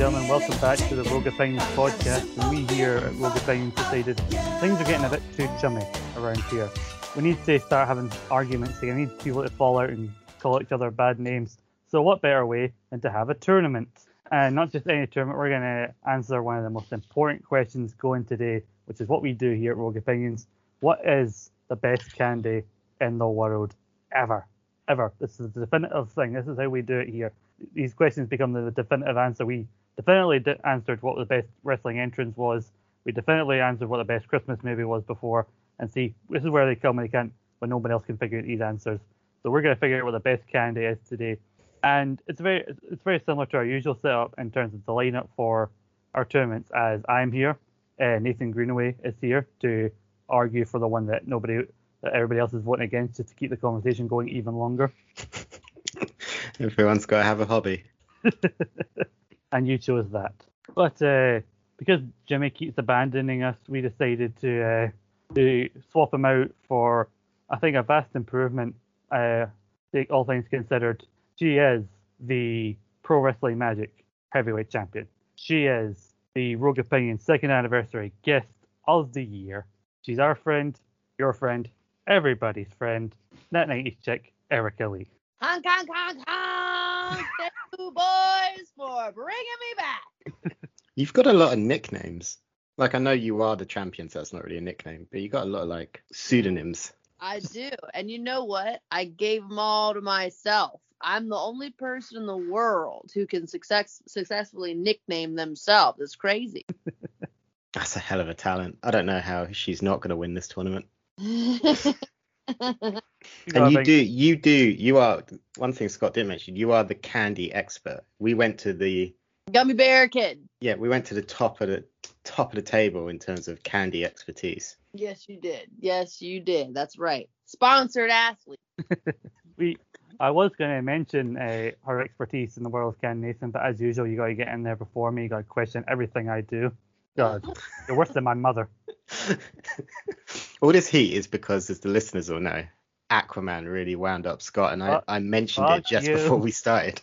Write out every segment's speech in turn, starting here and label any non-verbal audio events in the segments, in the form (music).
gentlemen, welcome back to the Rogue Opinions podcast. And we here at Rogue Opinions decided things are getting a bit too chummy around here. We need to start having arguments again. We need people to fall out and call each other bad names. So, what better way than to have a tournament? And not just any tournament, we're going to answer one of the most important questions going today, which is what we do here at Rogue Opinions. What is the best candy in the world ever? Ever. This is the definitive thing. This is how we do it here these questions become the definitive answer. We definitively di- answered what the best wrestling entrance was. We definitely answered what the best Christmas movie was before. And see, this is where they come when they can't, when nobody else can figure out these answers. So we're going to figure out what the best candy is today. And it's very, it's very similar to our usual setup in terms of the lineup for our tournaments. As I'm here, uh, Nathan Greenaway is here to argue for the one that nobody, that everybody else is voting against, just to keep the conversation going even longer. (laughs) Everyone's got to have a hobby. (laughs) and you chose that. But uh, because Jimmy keeps abandoning us, we decided to uh, to swap him out for I think a vast improvement. Uh, all things considered, she is the Pro Wrestling Magic Heavyweight Champion. She is the Rogue Opinion second anniversary guest of the year. She's our friend, your friend, everybody's friend, that 90s chick, Erica Lee. Honk, honk, honk, honk. Thank you, boys, for bringing me back. (laughs) You've got a lot of nicknames. Like I know you are the champion, so that's not really a nickname, but you got a lot of like pseudonyms. I do. And you know what? I gave them all to myself. I'm the only person in the world who can success successfully nickname themselves. It's crazy. (laughs) That's a hell of a talent. I don't know how she's not going to win this tournament. (laughs) got And a you big- do, you do, you are one thing Scott didn't mention. You are the candy expert. We went to the, Gummy bear kid. yeah, we went to the top of the top of the table in terms of candy expertise. Yes, you did. Yes, you did. That's right. Sponsored athlete. (laughs) we I was going to mention uh, her expertise in the world of Can Nathan, but as usual, you got to get in there before me. You got to question everything I do. God, you're worse than my mother. (laughs) All this heat is because, as the listeners will know, Aquaman really wound up Scott, and I, Fuck- I mentioned it just you. before we started.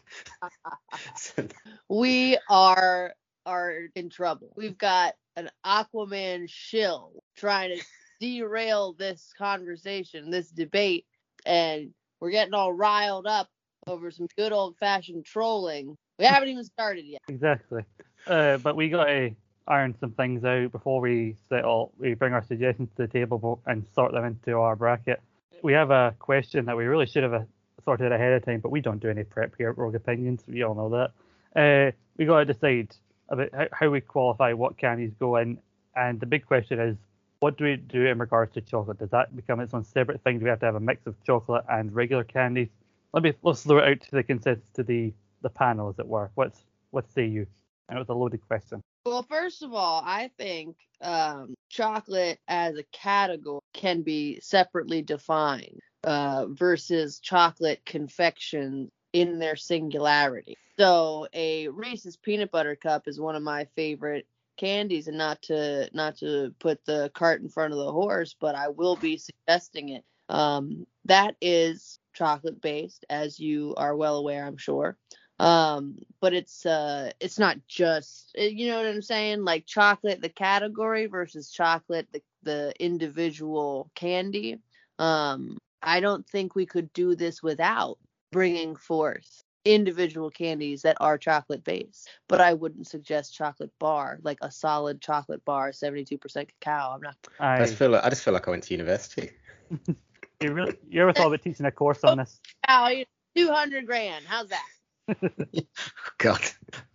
So- (laughs) we are are in trouble. We've got an Aquaman shill trying to derail this conversation, this debate, and we're getting all riled up over some good old fashioned trolling. We haven't even started yet. Exactly. Uh, but we got to iron some things out before we settle. We bring our suggestions to the table and sort them into our bracket. We have a question that we really should have uh, sorted ahead of time, but we don't do any prep here at Rogue Opinions. We all know that. Uh, we got to decide about how, we qualify what candies go in, and the big question is, what do we do in regards to chocolate? Does that become its own separate thing? Do we have to have a mix of chocolate and regular candies? Let me let's throw it out to the consensus to the the panel, as it were. What's what say you? And it was a loaded question. Well, first of all, I think um, chocolate as a category can be separately defined uh, versus chocolate confections in their singularity. So a Reese's peanut butter cup is one of my favorite candies, and not to not to put the cart in front of the horse, but I will be suggesting it. Um, that is chocolate based, as you are well aware, I'm sure um but it's uh it's not just uh, you know what i'm saying? Like chocolate the category versus chocolate the the individual candy. Um i don't think we could do this without bringing forth individual candies that are chocolate based. But i wouldn't suggest chocolate bar like a solid chocolate bar 72% cacao. I'm not I I, just feel like I just feel like I went to university. (laughs) you, really, you ever thought about teaching a course on this? Ow, you- 200 grand. How's that (laughs) God.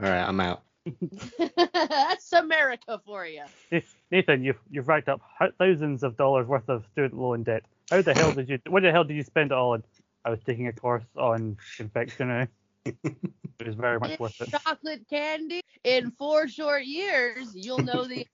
All right, I'm out. (laughs) that's america for you Nathan, you've you've racked up thousands of dollars worth of student loan debt. How the hell did you? What the hell did you spend it all on? I was taking a course on confectionery. (laughs) It was very much It's worth it. chocolate candy. In four short years, you'll know the.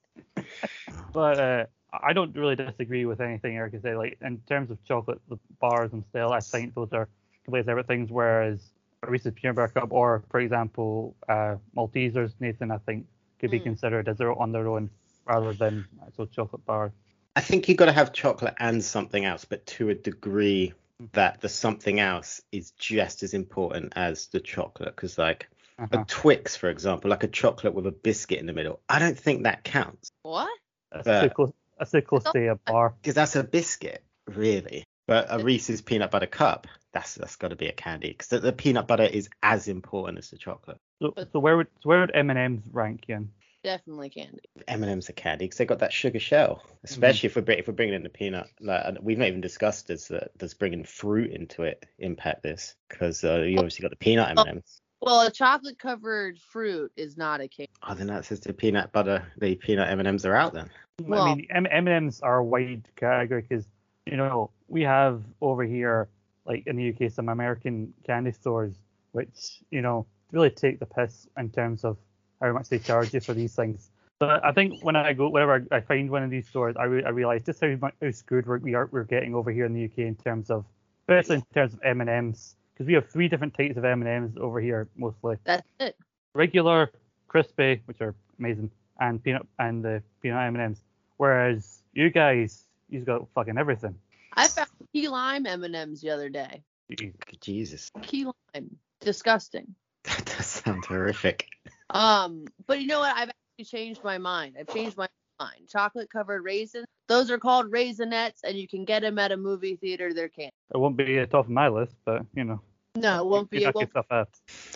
But uh, I don't really disagree with anything Erica said. Like in terms of chocolate the bars and style, I think those are completely separate things. Whereas a Reese's Peanut Butter Cup or, for example, uh, Maltesers, Nathan, I think could be Mm. considered as their on their own rather than actual chocolate bar. I think you've got to have chocolate and something else, but to a degree that the something else is just as important as the chocolate. Because, like, Uh-huh. a Twix, for example, like a chocolate with a biscuit in the middle, I don't think that counts What? That's Uh, too close. That's too close to a bar. because that's a biscuit, really. But a Reese's peanut butter cup, that's that's got to be a candy because the, the peanut butter is as important as the chocolate. So, so where would so where would M and M's rank in? Definitely candy. M&M's are candy because they got that sugar shell. Especially if we're if we're bringing in the peanut, like and we've not even discussed does uh, does bringing fruit into it impact this? Because uh, you obviously got the peanut M&Ms. Well, a chocolate covered fruit is not a candy. Oh, then that says the peanut butter, the peanut M&Ms are out then. Well- I mean, M and M's are a wide category because you know we have over here, like in the UK, some American candy stores which you know really take the piss in terms of how much they charge you for these things. But I think when I go, whenever I find one of these stores, I, re- I realize just how much how screwed we're, we are we're getting over here in the UK in terms of, especially in terms of M and M's, because we have three different types of M and M's over here mostly That's it. regular crispy, which are amazing, and peanut and the peanut M and M's. Whereas you guys, you've got fucking everything. I found key lime M&Ms the other day. (laughs) Jesus, Key lime. Disgusting. that does sound horrific. Um, but you know what? I've actually changed my mind. I've changed my mind. Chocolate covered raisins. Those are called raisinets, and you can get them at a movie theater. They're candy. It won't be at the top of my list, but you know, No, it won't you be. It knock won't. yourself out.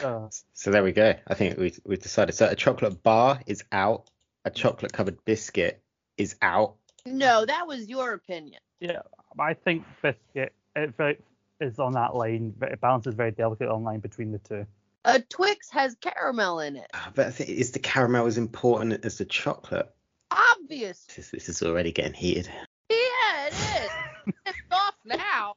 Uh, So there we go. I think we we decided. So a chocolate bar is out. A chocolate covered biscuit is out. No, that was your opinion. yeah, I think biscuit it very, is on that line. but It balances very delicate on line between the two. A Twix has caramel in it. Ah, But I think is the caramel as important as the chocolate? Obvious. This, this is already getting heated. Yeah, it is. it's off now.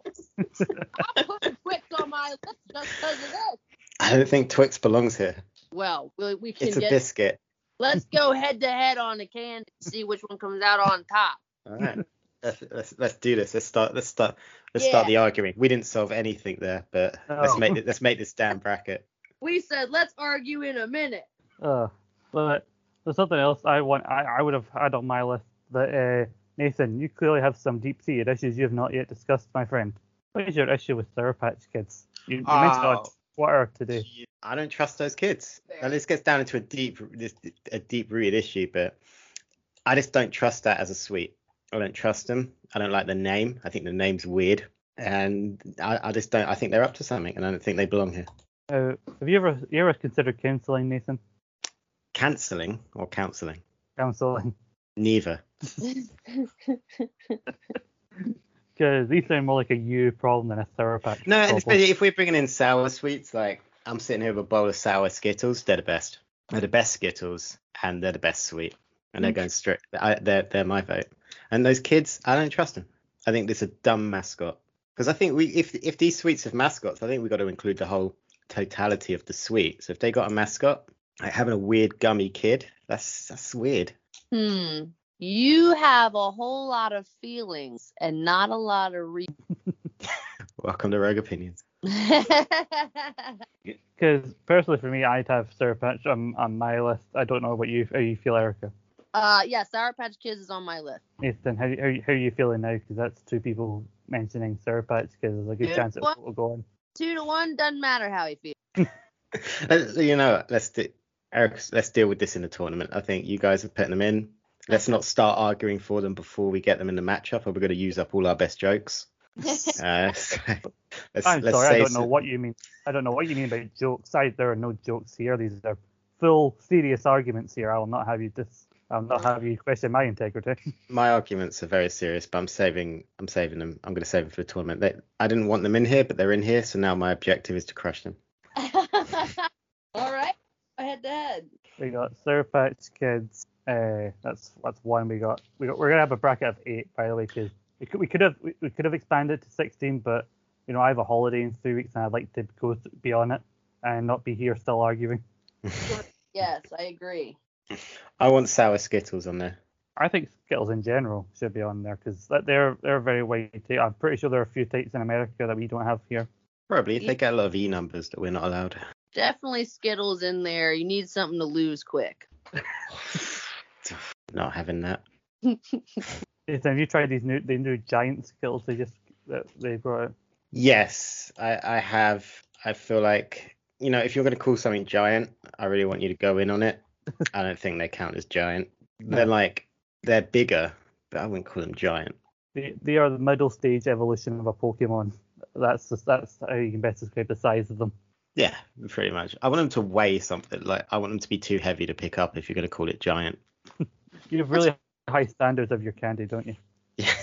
I'll put a Twix on my list just because of this. I don't think Twix belongs here. Well, we, we can It's a get. biscuit. Let's go head to head on the candy and see which one comes out on top. All right. Let's, let's let's do this. Let's start. Let's start. Let's start the arguing. We didn't solve anything there, but let's make it, let's make this damn bracket. (laughs) We said let's argue in a minute. Uh, but there's something else I want. I, I would have had on my list that uh, Nathan, you clearly have some deep-seated issues you have not yet discussed, my friend. What is your issue with Sour Patch Kids? You, you mentioned it on Oh. Twitter today. I don't trust those kids. Fair. Now this gets down into a deep, this a deep rooted issue, but I just don't trust that as a sweet. I don't trust them. I don't like the name. I think the name's weird, and I, I just don't. I think they're up to something, and I don't think they belong here. Uh, have you ever you ever considered counselling, Nathan? Cancelling or counselling? Counselling, Neither. (laughs) because these sound more like a you problem than a Patch. No, problem. especially if we're bringing in sour sweets, like I'm sitting here with a bowl of sour Skittles, they're the best. They're the best Skittles, and they're the best sweet, and they're going straight. I, they're they're my vote. And those kids, I don't trust them. I think this is a dumb mascot. Because I think we, if if these sweets have mascots, I think we've got to include the whole totality of the sweet. So if they got a mascot, like having a weird gummy kid, that's that's weird. Hmm. You have a whole lot of feelings and not a lot of re- (laughs) Welcome to Rogue Opinions. (laughs) (laughs) Because personally, for me, I'd have Sour Patch on, on my list. I don't know what you how you feel, Erica. Uh, yeah, Sour Patch Kids is on my list. Nathan, how how, how are you feeling now? Because that's two people mentioning Sour Patch Kids. There's a good Yeah. chance it What? will go on. Two to one doesn't matter how he feels. (laughs) You know, let's do, Eric, let's deal with this in the tournament. I think you guys are putting them in. Let's not start arguing for them before we get them in the matchup, or we're going to use up all our best jokes. (laughs) Uh, (laughs) so let's, I'm let's sorry, I don't know some- what you mean. I don't know what you mean by jokes. I, there are no jokes here. These are full serious arguments here. I will not have you dis. I'll not have you question my integrity. (laughs) my arguments are very serious, but I'm saving. I'm saving them. I'm going to save them for the tournament. They, I didn't want them in here, but they're in here, so now my objective is to crush them. (laughs) All right, head to head. we got Sour Patch Kids. Uh, that's that's one we got. We got. We're gonna have a bracket of eight, by the way, because we could we could have we, we could have expanded to 16, but you know I have a holiday in three weeks and I'd like to go th- beyond it. and not be here still arguing. (laughs) Yes, I agree. I want sour Skittles on there. I think Skittles in general should be on there because they're they're very weighty. I'm pretty sure there are a few types in America that we don't have here. Probably they get a lot of E numbers that we're not allowed. Definitely Skittles in there. You need something to lose quick. (laughs) Not having that. Have you tried these new the new giant Skittles they just that they brought out? Yes, I, I have. I feel like you know if you're going to call something giant, I really want you to go in on it. I don't think they count as giant. They're like they're bigger, but I wouldn't call them giant. They, they are the middle stage evolution of a Pokemon. That's just, that's how you can best describe the size of them. Yeah, pretty much. I want them to weigh something. Like I want them to be too heavy to pick up if you're going to call it giant. (laughs) You have really high standards of your candy, don't you? Yeah,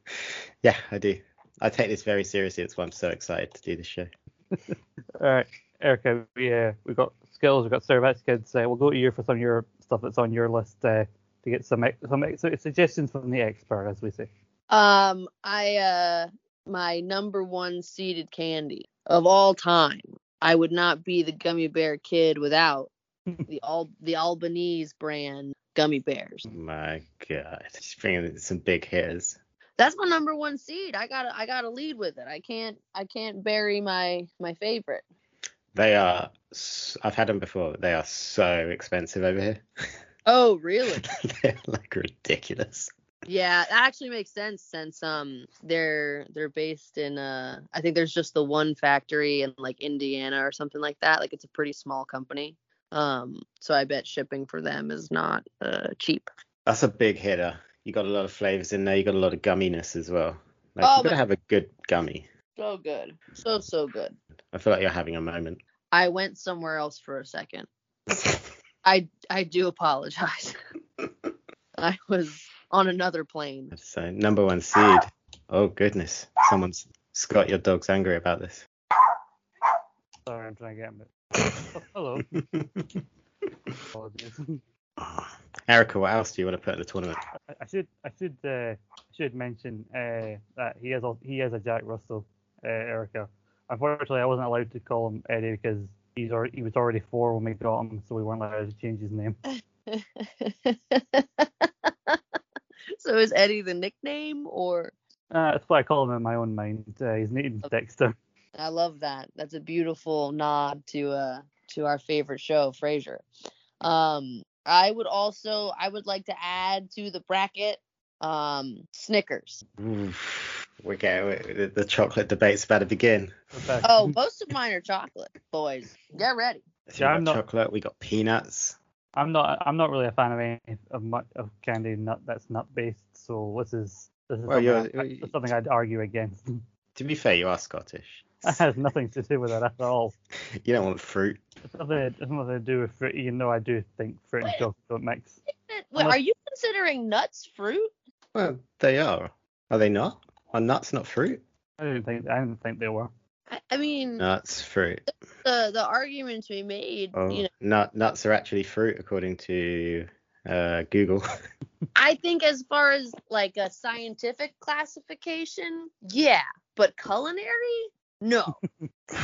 (laughs) yeah, I do. I take this very seriously. That's why I'm so excited to do this show. (laughs) All right, Erica, we uh, we got skills, We've got Sour Patch kids. Uh, we'll go to you for some of your stuff that's on your list uh, to get some some suggestions from the expert, as we say. Um, I uh, my number one seeded candy of all time. I would not be the gummy bear kid without (laughs) the all the Albanese brand gummy bears. My God, (laughs) just bringing some big hitters. That's my number one seed. I gotta I gotta lead with it. I can't I can't bury my my favorite. They are. I've had them before. They are so expensive over here. (laughs) Oh really? (laughs) They're like ridiculous. Yeah, that actually makes sense since um they're they're based in uh I think there's just the one factory in like Indiana or something like that. Like it's a pretty small company. Um so I bet shipping for them is not uh cheap. That's a big hitter. You got a lot of flavors in there. You got a lot of gumminess as well. Like Oh, you gotta my- have a good gummy. So good. So so good. I feel like you're having a moment. I went somewhere else for a second. I I do apologize. (laughs) I was on another plane. so number one seed. Oh goodness, someone's Scott. Your dog's angry about this. Sorry, I'm trying to get him. (laughs) (laughs) Oh, hello. Apologies. Erica, what else do you want to put in the tournament? I, I should I should uh, should mention uh, that he is al- he is a Jack Russell, uh, Erica. Unfortunately, I wasn't allowed to call him Eddie because he's already, he was already four when we got him, so we weren't allowed to change his name. (laughs) so is Eddie the nickname or Uh, that's what I call him in my own mind. Uh, his name's Dexter. (laughs) I love that. That's a beautiful nod to uh to our favorite show, Frasier. Um I would also I would like to add to the bracket um Snickers. Oof, we're getting the, the chocolate debate's about to begin. Oh, most of mine are chocolate, boys. Get ready. So we I'm got not- chocolate. We got peanuts. I'm not I'm not really a fan of any of much of candy nut that's nut based. So this is this is Well, something, you're- I, this is something I'd argue against. (laughs) To be fair, you are Scottish. (laughs) that has nothing to do with it at all. (laughs) You don't want fruit. It's nothing, it's nothing to do with fruit, even though I do think fruit and chocolate don't mix. Wait, Unless- are you considering nuts fruit? Well, they are. Are they not? Are nuts not fruit? I didn't think I didn't think they were. I, I mean, Nuts, fruit. the the argument to be made, Oh, you know, nut, nuts are actually fruit according to uh, Google. (laughs) I think as far as like a scientific classification, yeah, but culinary, no. (sighs)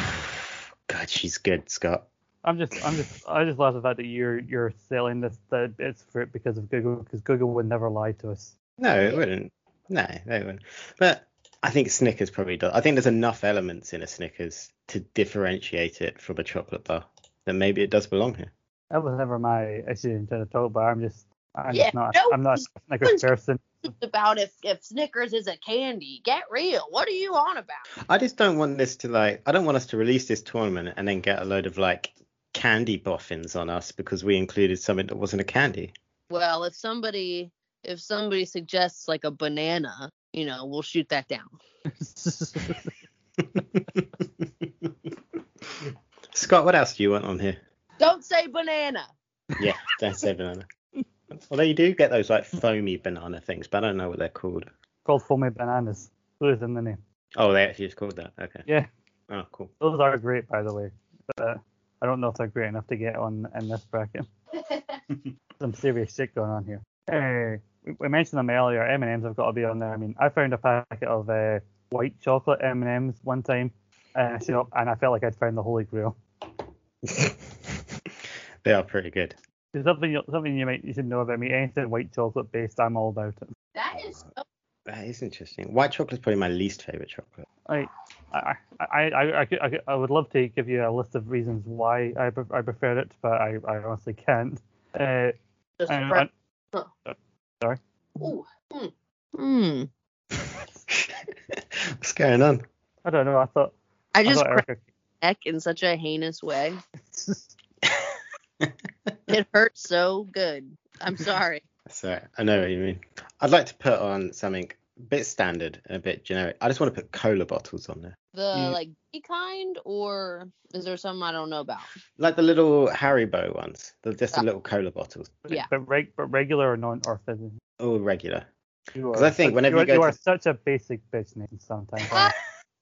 God, she's good, Scott. I'm just I'm just I just love the fact that you're you're selling this that it's fruit because of Google because Google would never lie to us. No, it wouldn't. No, they wouldn't. But I think Snickers probably does. I think there's enough elements in a Snickers to differentiate it from a chocolate bar that maybe it does belong here. That was never my issue in trying to talk about. I'm just I'm Yeah, just not no, I'm not a Snickers person. about if if Snickers is a candy. Get real. What are you on about? I just don't want this to like. I don't want us to release this tournament and then get a load of like candy boffins on us because we included something that wasn't a candy. Well, if somebody if somebody suggests like a banana, you know, we'll shoot that down. (laughs) Scott, what else do you want on here? Don't say banana. Yeah, don't say banana. Although you do get those like foamy banana things, but I don't know what they're called. called foamy bananas. Those in the name. Oh, they actually just called that. Okay. Yeah, Oh, cool. those are great by the way. But uh, I don't know if they're great enough to get on in this bracket. (laughs) Some serious shit going on here. Hey, we, we mentioned them earlier. M and M's have got to be on there. I mean, I found a packet of uh, white chocolate M and M's one time in a shop, and I felt like I'd found the holy grail. (laughs) they are pretty good. There's something you- something you might you should know about me. Anything white chocolate based, I'm all about it. That is so That is interesting. White chocolate's probably my least favorite chocolate. I I I I, I, could, I, could, I would love to give you a list of reasons why I, pre- I prefer it, but I, I honestly can't. Uh, just I, right. I, Ooh. Hmm. Hmm. (laughs) What's going on? I don't know. I thought I I just thought cracked Erica. neck in such a heinous way. (laughs) It hurt so good. I'm sorry. So I know what you mean. I'd like to put on something a bit standard and a bit generic. I just want to put cola bottles on there. The You- like big kind, or is there some I don't know about? Like the little Haribo ones. They're just the Ah. little cola bottles. Yeah. But, reg, but regular or non or fizzy. All regular. You 'Cause I think such- whenever you, you are- go you to- are such a basic bitch, Nathan. Sometimes. Ah!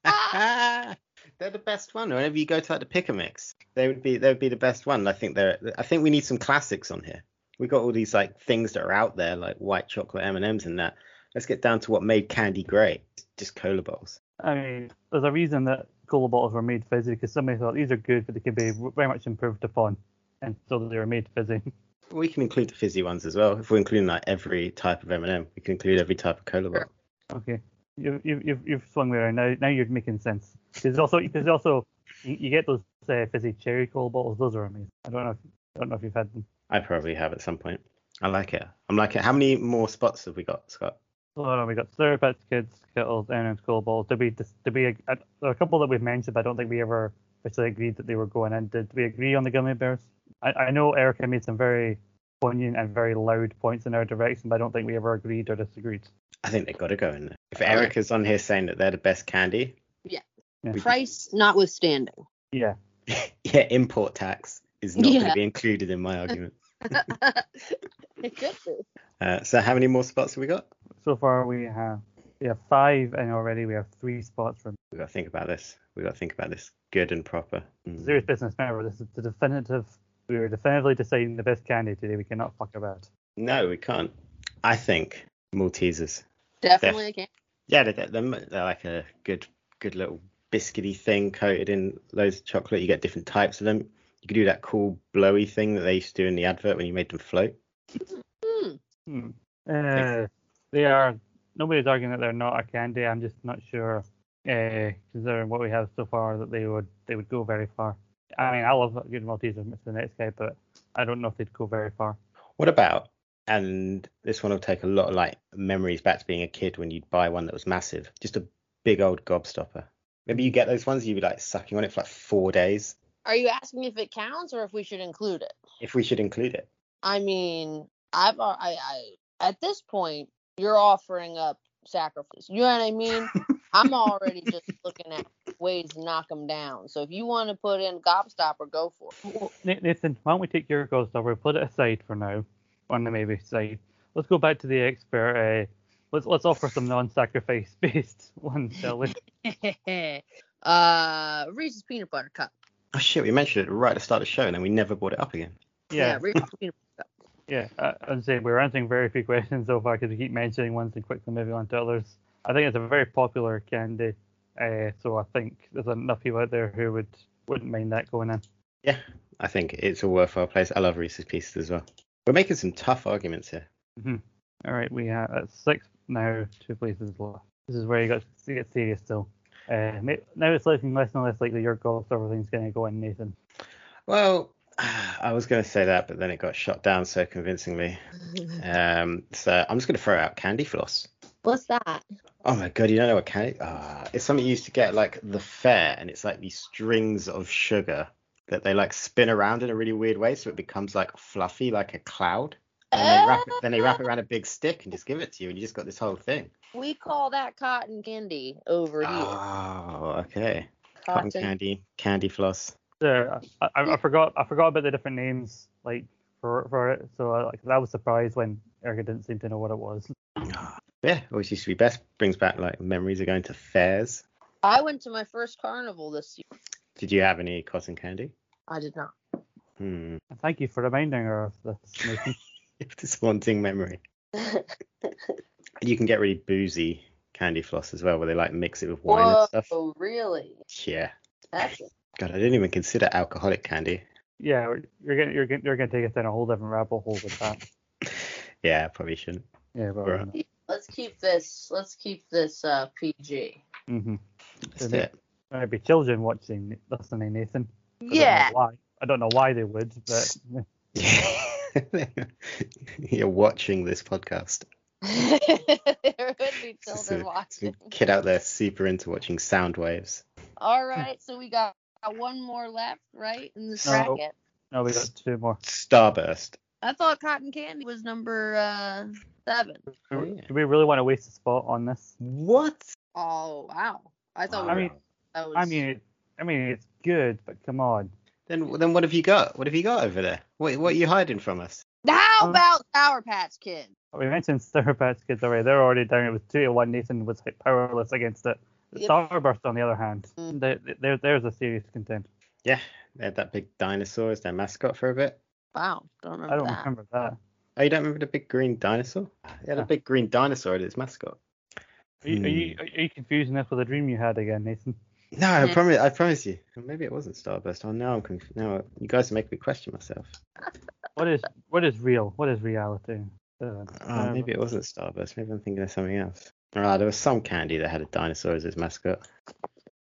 (laughs) they're the best one. Whenever you go to like the pick a mix, they would be they would be the best one. I think they're I think we need some classics on here. We got all these like things that are out there like white chocolate M and M's and that. Let's get down to what made candy great. Just cola bottles. I mean, there's a reason that cola bottles were made fizzy because somebody thought these are good, but they could be very much improved upon, and so they were made fizzy. (laughs) We can include the fizzy ones as well. If we're including like every type of M&M, we can include every type of cola bottle. Okay, you you you've, you've swung me around now. Now you're making sense. Because also because also you, you get those uh, fizzy cherry cola bottles. Those are amazing. I don't know if I don't know if you've had them. I probably have at some point. I like it. I'm like it. How many more spots have we got, Scott? Hold on, we got Slurp Pets, Kids, Skittles, M&M's, Cola Balls. Did we just did we? Uh, there are a couple that we've mentioned, but I don't think we ever officially agreed that they were going in. Did we agree on the gummy bears? I, I know Erica made some very poignant and very loud points in our direction, but I don't think we ever agreed or disagreed. I think they've got to go in there. If Erica's on here saying that they're the best candy, Yeah. Price notwithstanding. Yeah. (laughs) yeah, import tax is not going to be included in my argument. (laughs) it could be. Uh, so how many more spots have we got? So far we have we have five, and already we have three spots from. We got to think about this. We got to think about this good and proper. Mm. serious business. Remember, this is the definitive. We are definitively deciding the best candy today. We cannot fuck about. No, we can't. I think Maltesers. Definitely a can. Yeah, they're, they're, they're like a good, good little biscuity thing coated in loads of chocolate. You get different types of them. You could do that cool blowy thing that they used to do in the advert when you made them float. Hmm. Hmm. Uh, they are. Nobody's arguing that they're not a candy. I'm just not sure, uh, considering what we have so far, that they would they would go very far. I mean, I love a good Malteser, Mr. the next guy, but I don't know if they'd go very far. What about? And this one will take a lot of like memories back to being a kid when you'd buy one that was massive, just a big old gobstopper. Maybe you get those ones you'd be like sucking on it for like four days. Are you asking if it counts or if we should include it? If we should include it. I mean, I've I, I at this point you're offering up sacrifice. You know what I mean? (laughs) I'm already just looking at ways to knock them down. So if you want to put in Gobstopper, go for it. Well, Nathan, why don't we take your Gobstopper, put it aside for now, on the maybe side. Let's go back to the expert. Uh, let's let's offer some non-sacrifice (laughs) based ones, shall we? (laughs) uh, Reese's peanut butter cup. Oh shit, we mentioned it right at the start of the show and then we never brought it up again. Yeah, Reese's peanut butter cup. Yeah. Uh, I'm saying we're answering very few questions so far because we keep mentioning ones and quickly moving on to others. I think it's a very popular candy, uh, so I think there's enough people out there who would wouldn't mind that going in. Yeah, I think it's a worthwhile place. I love Reese's Pieces as well. We're making some tough arguments here. All right, we have at six now, two places left. This is where you got to get serious still. Uh, now it's looking less and less likely your golf everything's going to go in, Nathan. Well, I was going to say that, but then it got shot down so convincingly. Um, so I'm just going to throw out candy floss. What's that? Oh my god, you don't know what candy? Ah, it's something you used to get like the fair, and it's like these strings of sugar that they like spin around in a really weird way, so it becomes like fluffy, like a cloud. And they wrap it, then they wrap it around a big stick and just give it to you, and you just got this whole thing. We call that cotton candy over here. Oh, okay. Cotton candy, candy floss. So I, I, I forgot I forgot about the different names like for for it. So I, like I was surprised when Erica didn't seem to know what it was. Yeah, always used to be best. Brings back like memories of going to fairs. I went to my first carnival this year. Did you have any cotton candy? I did not. Hmm. Thank you for reminding her of this, Nathan. (laughs) This haunting memory. You can get really boozy candy floss as well, where they like mix it with wine and stuff. Oh, really? Yeah. That's God, I didn't even consider alcoholic candy. Yeah, you're gonna you're gonna you're gonna take us down a whole different rabbit hole with that. (laughs) Yeah, probably shouldn't. Yeah, but Right. Let's keep this. Let's keep this uh, PG. mm-hmm. That's Yeah. it. Might be children watching, listening, Nathan. I don't know Yeah. why? I don't know why they would, but (laughs) You're watching this podcast. (laughs) there would be children a- watching. Kid out there super into watching sound waves. All right, so we got got one more left, right, in the No. bracket. no, we got two more. Starburst. I thought cotton candy was number uh, seven. Oh, Do we really want to waste a spot on this? What? Oh wow! I thought I we mean, that was. I mean, it, I mean, it's good, but come on. Then then what have you got? What have you got over there? What what are you hiding from us? how um, about Sour Patch Kids? We mentioned Sour Patch Kids already. They're already down. It was two to one. Nathan was like, powerless against it. Yep. Starburst, on the other hand, Mm. they, they, there's a serious contender. Yeah, they had that big dinosaur as their mascot for a bit. Wow, don't remember I don't that. remember that. Oh, you don't remember the big green dinosaur? They had a big green dinosaur as its mascot. Are you, are Hmm. you are you confusing this with a dream you had again, Nathan? No, I Yeah. promise. I promise you. Maybe it wasn't Starburst. Oh, now I'm confused. Now you guys make me question myself. (laughs) What is what is real? What is reality? Uh, Oh, maybe it wasn't Starburst. Maybe I'm thinking of something else. Ah, there was some candy that had a dinosaur as its mascot.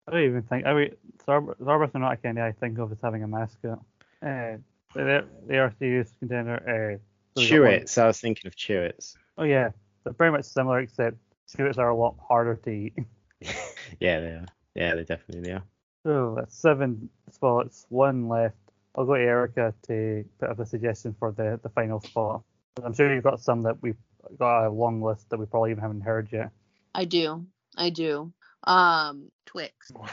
I don't even think. I mean, Starburst, are not a candy I think of as having a mascot. Uh, they they are a serious contender. Uh, so got Chewits. I was thinking of Chewits. Oh yeah, they're very much similar, except Chewits are a lot harder to eat. (laughs) (laughs) yeah, they are. Yeah, they definitely are. So that's seven spots, one left. I'll go to Erica to put up a suggestion for the, the final spot. I'm sure you've got some that we've got a long list that we probably even haven't heard yet. I do, I do. Um, Twix. We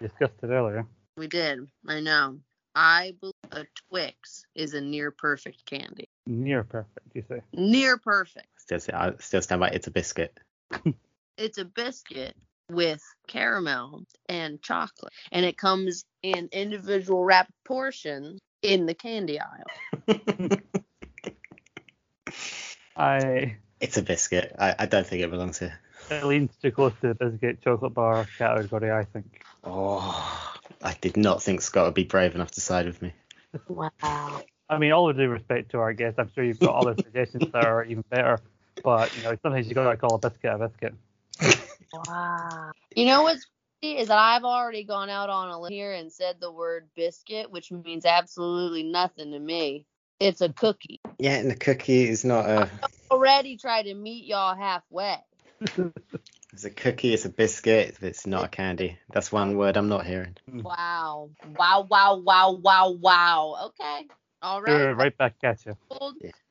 (laughs) discussed it earlier. We did. I know. I believe a Twix is a near perfect candy. Near perfect, you say. Near perfect. Still, say- I still stand by. It's a biscuit. (laughs) It's a biscuit with caramel and chocolate, and it comes in individual wrapped portions in the candy aisle. (laughs) I It's a biscuit. I, I don't think it belongs here. It leans too close to the biscuit chocolate bar category, I think. Oh, I did not think Scott would be brave enough to side with me. Wow. I mean, all with due respect to our guests, I'm sure you've got other (laughs) suggestions that are even better. But you know, sometimes you've gotta call a biscuit a biscuit. (laughs) Wow. You know what's funny is that I've already gone out on a limb here and said the word biscuit, which means absolutely nothing to me. It's a cookie. Yeah, and the cookie is not a. Already tried to meet y'all halfway. It's a cookie. It's a biscuit. It's not a candy. That's one word I'm not hearing. Wow. Wow, wow, wow, wow, wow. Okay. All Sure, right. right back at you.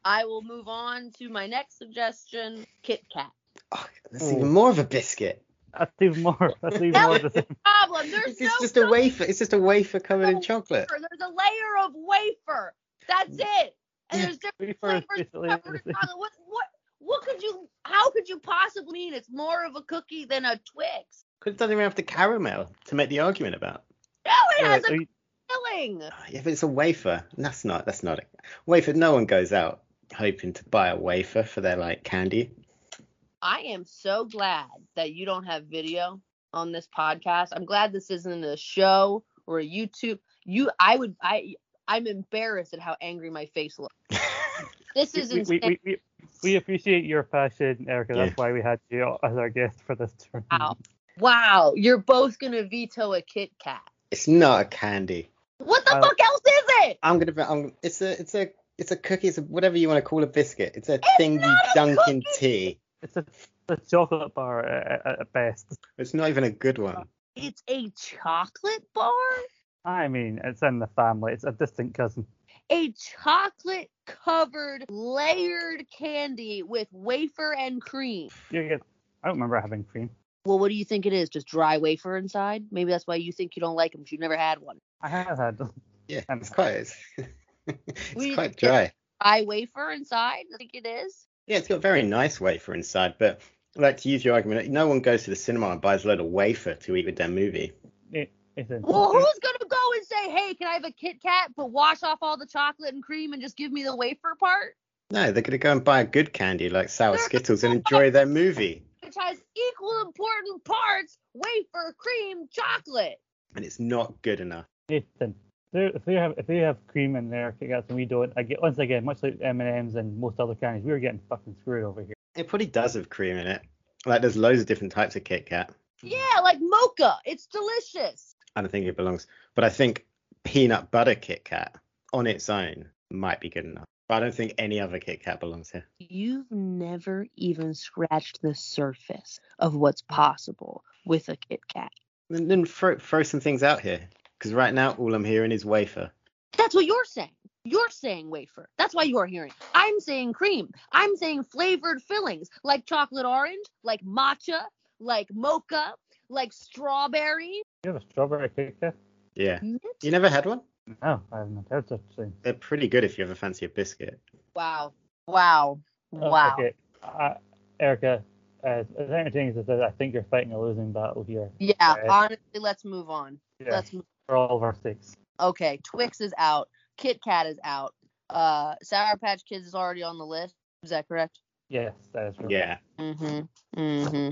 I will move on to my next suggestion, Kit Kat. Oh, that's even more of a biscuit. That's even more. That's even That more was the same. Problem. There's It's no just a wafer. It's just a wafer covered in chocolate. wafer. There's a layer of wafer. That's it. And there's different Wafer flavors basically covered in chocolate. What what what could you how could you possibly mean it's more of a cookie than a Twix? Because it doesn't even have the caramel to make the argument about. No, it has a you- filling. Ah, yeah, but it's a wafer. That's not. That's not a wafer. No one goes out hoping to buy a wafer for their like candy. I am so glad that you don't have video on this podcast. I'm glad this isn't a show or a YouTube. You I would I I'm embarrassed at how angry my face looks. (laughs) This is we, insane. we, we, we, we appreciate your passion, Erica. That's Yeah. why we had you as our guest for this tournament. Wow. Wow, you're both gonna veto a Kit Kat. It's not a candy. What the I- fuck else is it? I'm gonna. I'm, it's a. It's a. It's a cookie. It's a, whatever you want to call a biscuit. It's a thing you not a dunk in tea. It's a, a chocolate bar at, at- at best. It's not even a good one. It's a chocolate bar? I mean, it's in the family. It's a distant cousin. A chocolate covered layered candy with wafer and cream. You get, I don't remember having cream. Well, what do you think it is? Just dry wafer inside? Maybe that's why you think you don't like them because you've never had one. I have had. Them. Yeah, And- (laughs) it's quite. It's, We- (laughs) it's quite dry. Dry wafer inside? I think it is. Yeah, it's got very nice wafer inside, but like to use your argument, no one goes to the cinema and buys a load of wafer to eat with their movie. Ethan. Well, who's gonna go and say, "Hey, can I have a Kit Kat, but wash off all the chocolate and cream and just give me the wafer part?" No, they're gonna go and buy a good candy like sour They're- Skittles and enjoy their movie. Which has equal important parts wafer, cream, chocolate. And it's not good enough. Nathan, if they have if they have cream in their Kit Kats and we don't, I get once again, much like M and M's and most other candies, we are getting fucking screwed over here. It probably does have cream in it. Like there's loads of different types of Kit Kat. Yeah, like mocha. It's delicious. I don't think it belongs. But I think peanut butter Kit Kat on its own might be good enough. But I don't think any other Kit Kat belongs here. You've never even scratched the surface of what's possible with a Kit Kat. Then, then throw, throw some things out here. Because right now all I'm hearing is wafer. That's what you're saying. You're saying wafer. That's why you're hearing. I'm saying cream. I'm saying flavored fillings like chocolate orange, like matcha, like mocha, like strawberry. You have a strawberry Kit Kat? Yeah. Mint. You never had one? No, I haven't had such a thing. They're pretty good if you ever fancy a biscuit. Wow. Wow. Oh, Wow. Okay, uh, Erica, as, as entertaining as this is, I think you're fighting a losing battle here Yeah, Right. honestly, let's move on. Yeah. Let's move. for all of our sakes. Okay, Twix is out. Kit Kat is out. Uh, Sour Patch Kids is already on the list. Is that correct? Yes, that is right. Yeah. Mm-hmm. Mm-hmm.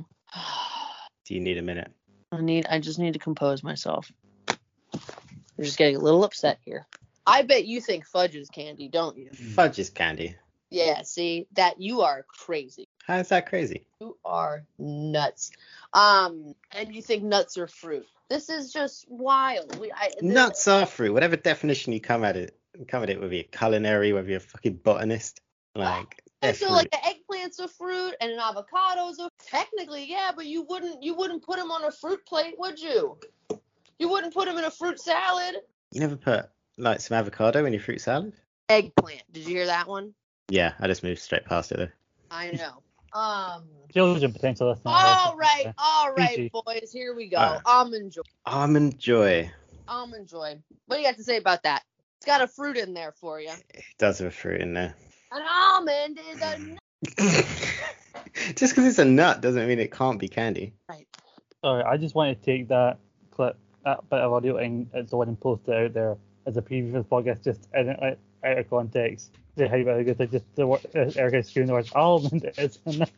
Do you need a minute? I need. I just need to compose myself. I'm just getting a little upset here. I bet you think fudge is candy, don't you? Fudge is candy. Yeah. See that you are crazy. How is that crazy? You are nuts. Um, and you think nuts are fruit. This is just wild. We, I, this- Nuts are fruit. Whatever definition you come at it, come at it, whether you're culinary, whether you're a fucking botanist, like And so fruit. like the eggplant's a fruit and an avocado's a technically yeah, but you wouldn't you wouldn't put them on a fruit plate, would you? You wouldn't put them in a fruit salad. You never put like some avocado in your fruit salad? Eggplant. Did you hear that one? Yeah, I just moved straight past it though. I know. Um. Children potential listeners. All right, all right, PG. boys. Here we go. Alright. Almond joy. Almond joy. Almond joy. What do you got to say about that? It's got a fruit in there for you. It does have a fruit in there. An almond is a nut. (laughs) just because it's a nut doesn't mean it can't be candy. Right. Sorry, I just want to take that clip, that bit of audio, and it's the one and post it out there as a preview for the podcast, just in, out out of context. Say how about it? Just the word, uh, Erica screaming the word almond is a nut.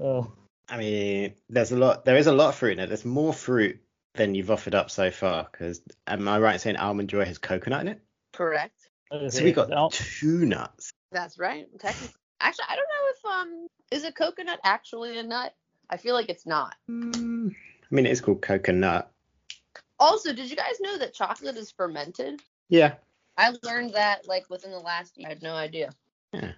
Oh, (laughs) I mean, there's a lot. There is a lot of fruit in it. There's more fruit than you've offered up so far. Because am I right in saying almond joy has coconut in it? Correct. So we got Al- two nuts. That's right. Technically, actually, I don't know if um is a coconut actually a nut. I feel like it's not. Mm, I mean, it is called coconut. Also, did you guys know that chocolate is fermented? Yeah. I learned that like within the last year. I had no idea. Yeah.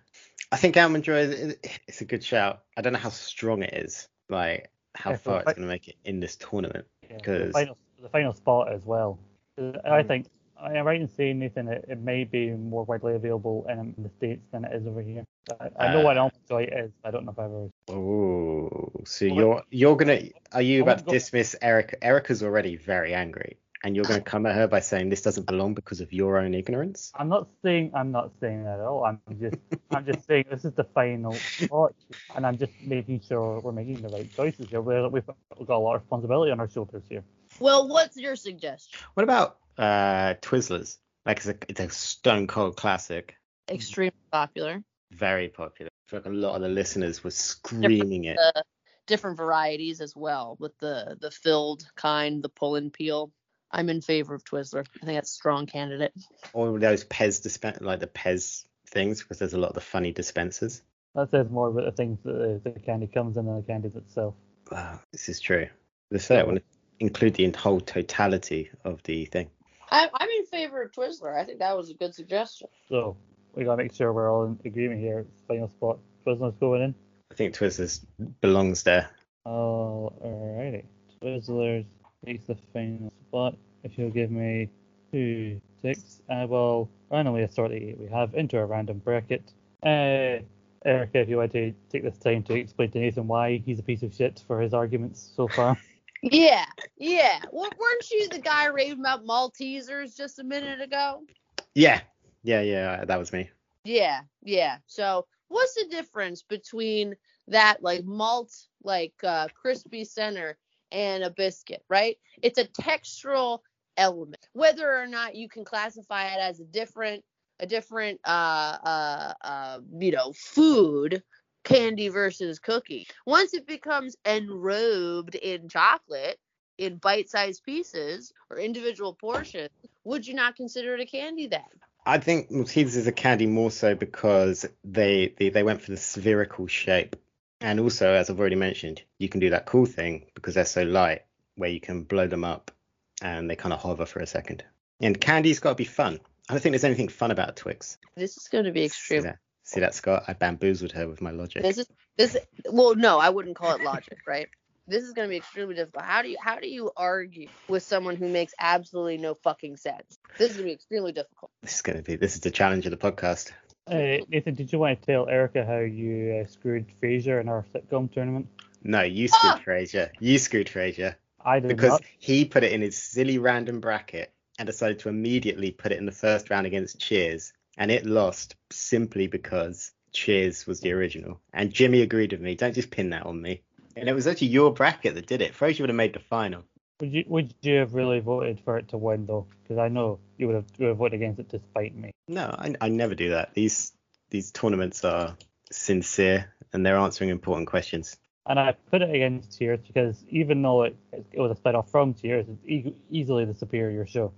I think almond joy is it's a good shout. I don't know how strong it is, like how Yeah, far it's fi- going to make it in this tournament. yeah, the 'cause- final, the final spot as well. Uh, I Mm. think I am right in saying Nathan it, it may be more widely available in the states than it is over here. I, I know what Uh, almond joy is. I don't know if I've ever. Oh, so I won't- you're you're gonna are you I about to go- dismiss Erica? Erica's already very angry, and you're gonna come at her by saying this doesn't belong because of your own ignorance. I'm not saying I'm not saying that at all. I'm just I'm just saying this is the final spot, and I'm just making sure we're making the right choices here. We're, we've got a lot of responsibility on our shoulders here. Well, what's your suggestion? What about uh Twizzlers? Like it's a it's a stone cold classic, Extremely popular. very popular. I feel like a lot of the listeners were screaming it. Uh, different varieties as well, with the the filled kind, the pull and peel. I'm in favor of Twizzler. I think that's a strong candidate. All those Pez dispen like the Pez things, because there's a lot of the funny dispensers. That says more about the things that the, the candy comes in than the candy itself. Wow, this is true. The say I want to include the whole totality of the thing. I, I'm in favor of Twizzler. I think that was a good suggestion. So we gotta make sure we're all in agreement here. Final spot. Twizzlers going in. I think Twizzlers belongs there. Oh, Alrighty. Twizzlers takes the final spot. If you'll give me two ticks, I will randomly assort the eight we have into a random bracket. Uh, Erica, if you want to take this time to explain to Nathan why he's a piece of shit for his arguments so far. (laughs) Yeah, yeah. W- weren't you the guy raving about Maltesers just a minute ago? Yeah, yeah, yeah. That was me. Yeah, yeah. So what's the difference between that like malt like uh crispy center and a biscuit, right? It's a textural element. Whether or not you can classify it as a different a different uh uh uh you know food candy versus cookie. Once it becomes enrobed in chocolate, in bite-sized pieces or individual portions, would you not consider it a candy then? I think Maltesers is a candy more so because they, they they went for the spherical shape, and also as I've already mentioned, you can do that cool thing because they're so light, where you can blow them up, and they kind of hover for a second. And candy's got to be fun. I don't think there's anything fun about Twix. This is going to be See extreme. That, see that, Scott? I bamboozled her with my logic. This is this. Well, no, I wouldn't call it logic, right? This is going to be extremely difficult. How do you how do you argue with someone who makes absolutely no fucking sense? This is going to be extremely difficult. This is gonna be this is the challenge of the podcast. Uh, Nathan, did you want to tell Erica how you uh, screwed Frasier in our sitcom tournament? No, you screwed Ah! Frasier. You screwed Frasier I did because not. he put it in his silly random bracket and decided to immediately put it in the first round against Cheers, and it lost simply because Cheers was the original. And Jimmy agreed with me. Don't just pin that on me. And it was actually your bracket that did it. Frasier would have made the final. Would you would you have really voted for it to win though? Because I know you would have, you would have voted against it to spite me. No, I, I never do that. These these tournaments are sincere and they're answering important questions. And I put it against Cheers because even though it, it was a split off from Cheers, it's e- easily the superior show.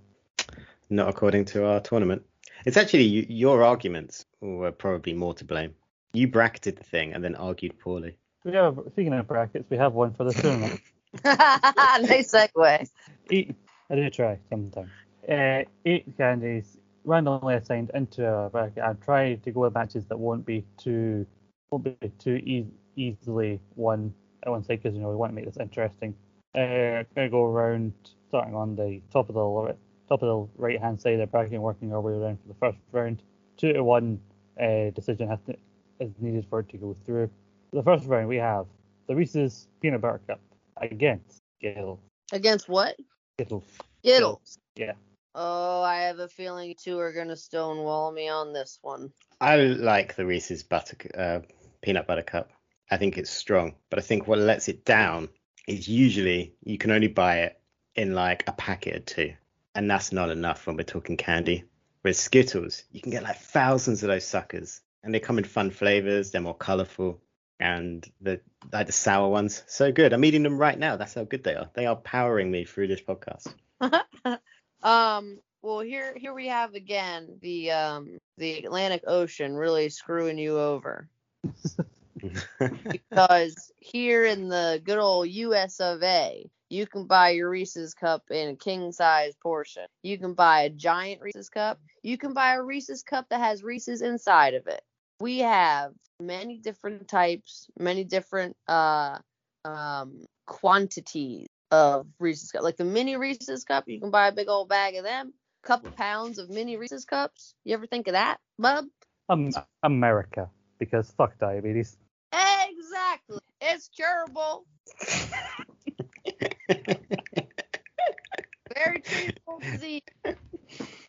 Not according to our tournament. It's actually y- your arguments were probably more to blame. You bracketed the thing and then argued poorly. We have speaking of brackets, we have one for the tournament. (laughs) nice segue. eight. I do try sometimes. Uh, eight candies randomly assigned into a bracket. I try to go with matches that won't be too won't be too e- easily won at one side because you know we want to make this interesting. Uh, gonna go around starting on the top of the lo- top of the right hand side of the bracket, and working our way around for the first round. Two to one uh, decision has to, is needed for it to go through. For the first round, we have the Reese's Peanut Butter Cup against Skittles. Against what? Skittles. Skittles. Yeah. Oh, I have a feeling you two are gonna stonewall me on this one. I like the Reese's butter uh, peanut butter cup. I think it's strong, but I think what lets it down is usually you can only buy it in like a packet or two, and that's not enough when we're talking candy. Whereas Skittles, you can get like thousands of those suckers, and they come in fun flavors. They're more colorful, and the like the sour ones, so good. I'm eating them right now. That's how good they are. They are powering me through this podcast. (laughs) um. Well, here here we have again the um the Atlantic Ocean really screwing you over (laughs) because here in the good old U.S. of A. You can buy your Reese's cup in a king size portion. You can buy a giant Reese's cup. You can buy a Reese's cup that has Reese's inside of it. We have many different types, many different uh um quantities of Reese's cup. Like the mini Reese's cup, you can buy a big old bag of them. Couple pounds of mini Reese's cups. You ever think of that, bub? Um, America, because fuck diabetes. Exactly. It's curable. (laughs) Very treatable disease.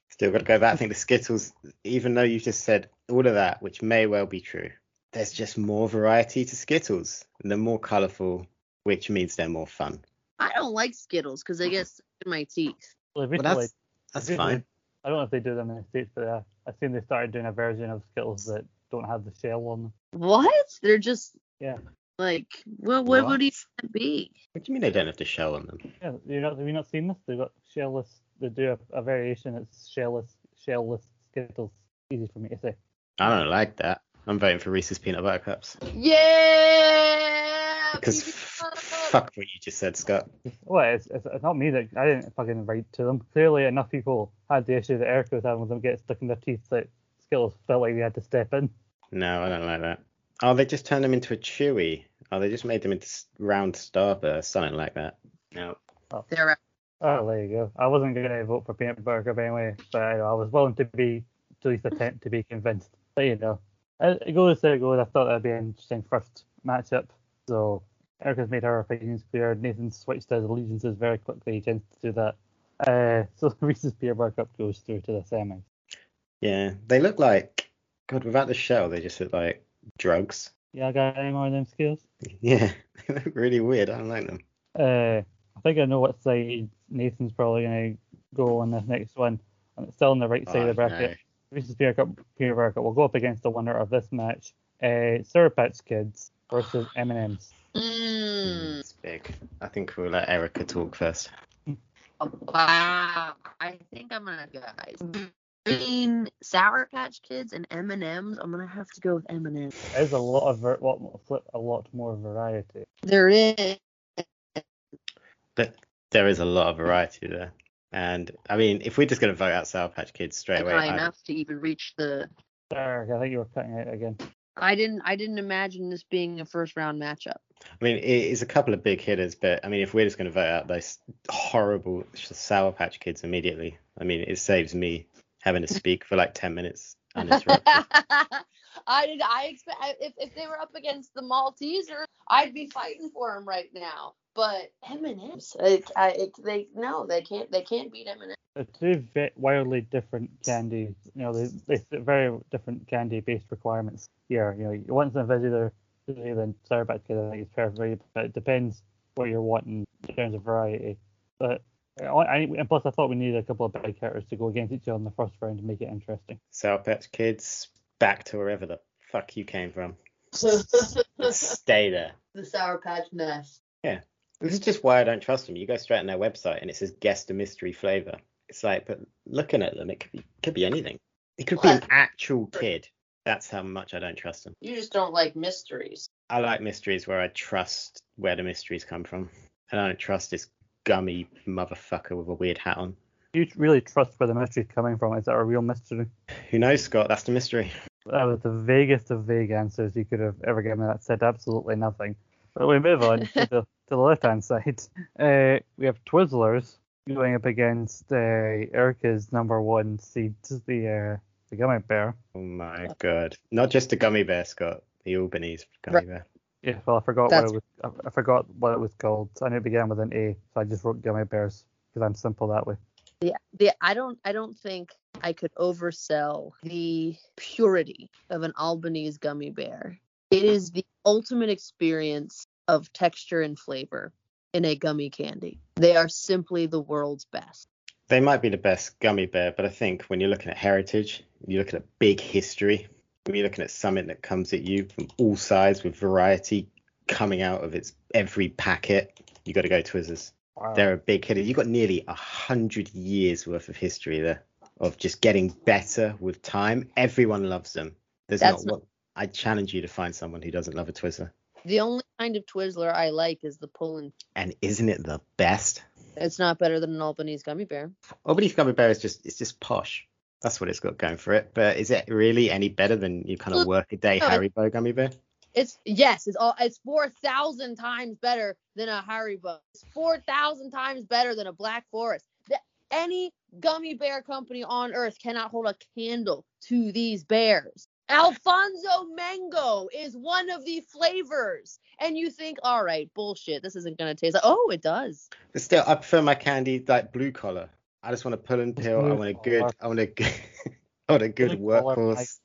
Still got to go back. I think the Skittles, even though you just said all of that, which may well be true, there's just more variety to Skittles. And they're more colourful, which means they're more fun. I don't like Skittles because they get stuck in my teeth. Well, Well, recently, that's that's recently- fine. I don't know if they do them in the states, but uh, I've seen they started doing a version of Skittles that don't have the shell on them. What? They're just Yeah, like what? What would What? even that be? What do you mean they don't have to show on them? yeah. you're not have you not seen this? They've got shellless. They do a, a variation. It's shellless, shellless Skittles. Easy for me to say. I don't like that. I'm voting for Reese's peanut butter cups Yeah. because f- fuck what you just said, Scott. Well, it's, it's, it's not me that I didn't fucking write to them. Clearly, enough people had the issue that Erica was having with them get stuck in their teeth that Skittles felt like they had to step in. No, I don't like that. Oh, they just turned them into a chewy. Oh, they just made them into round starburst, something like that. No. They're. Oh, there you go. I wasn't going to vote for peanut Burger cup anyway, but I, I was willing to be to at least attempt to be convinced. But you know, it it goes there it goes. I thought that'd be an interesting first matchup. So Erica's made her opinions clear. Nathan switched his allegiances very quickly. He tends to do that. Uh, (laughs) so Reese's peanut butter cup goes through to the semis. Yeah, they look like God. Without the shell, they just look like drugs. Yeah, I got any more of them skills? Yeah, (laughs) they look really weird. I don't like them. Uh, I think I know what side Nathan's probably going to go on this next one. And it's still on the right side of the Oh, bracket. Reese's Peanut Cup, Peanut Butter Cup will go up against the winner of this match. Uh, Sour Patch Kids versus (sighs) M&M's. Mm. It's big. I think we'll let Erica talk first. Wow. I think I'm gonna guys. Between Sour Patch Kids and M and M's, I'm gonna have to go with M and M's. There's a lot of ver- lot more, flip, a lot more variety. There is. But there is a lot of variety there. And I mean, if we're just going to vote out Sour Patch Kids straight away, Not I, enough to even reach the. Derek, I think you were cutting out again. I didn't. I didn't imagine this being a first round matchup. I mean, it is a couple of big hitters, but I mean, if we're just going to vote out those horrible Sour Patch Kids immediately, I mean, it saves me having to (laughs) speak for like 10 minutes uninterrupted. (laughs) I did. I expect if if they were up against the Malteser, I'd be fighting for them right now. But M&M's, I, I, it, they no, they can't. They can't beat M&M's. They're two wildly different candies. You know, they they very different candy-based requirements here. You know, you want something fizzier than Sour Patch Kid, I think it's perfect, but it depends what you're wanting in terms of variety. But I, I, and plus, I thought we needed a couple of big hitters to go against each other in the first round to make it interesting. Sour Patch Kids, back to wherever the fuck you came from. (laughs) Stay there. the Sour Patch nest. Yeah. This is just why I don't trust them. You go straight on their website and it says guest a mystery flavor. It's like, but looking at them, it could be could be anything. It could be an actual kid. That's how much I don't trust them. You just don't like mysteries. I like mysteries where I trust where the mysteries come from. And I don't trust this gummy motherfucker with a weird hat on. Do you really trust where the mystery's coming from? Is that a real mystery? Who knows, Scott? That's the mystery. That was the vaguest of vague answers you could have ever given. That said absolutely nothing. But we move on to the, (laughs) to the left-hand side. Uh, we have Twizzlers going up against uh, Erica's number one seed, the uh, the gummy bear. Oh my god. Not just a gummy bear, Scott. The Albanese gummy Right. bear. Yeah, well, I forgot That's- what it was. I- I forgot what it was called. I knew it began with an A, so I just wrote gummy bears because I'm simple that way. Yeah, the I don't I don't think I could oversell the purity of an Albanese gummy bear. It is the ultimate experience of texture and flavor in a gummy candy. They are simply the world's best. They might be the best gummy bear, but I think when you're looking at heritage, you're looking at big history, when you're looking at something that comes at you from all sides with variety coming out of its every packet, you got to go Twizzlers. Wow. They're a big hitter. You've got nearly a hundred years worth of history there of just getting better with time. Everyone loves them. There's That's not one. I challenge you to find someone who doesn't love a Twizzler. The only kind of Twizzler I like is the pull-and. And isn't it the best? It's not better than an Albanese gummy bear. Albanese gummy bear is just it's just posh. That's what it's got going for it. But is it really any better than you kind of Well, work a day no, Haribo gummy bear? It's yes, it's all it's four thousand times better than a Harry Haribo. It's four thousand times better than a Black Forest. The, any gummy bear company on earth cannot hold a candle to these bears. Alphonso Mango is one of the flavors, and you think, all right, bullshit, this isn't gonna taste. like Oh, it does. But still, I prefer my candy like blue collar. I just want to pull and peel. I want a good. I want a good. I want a good workhorse.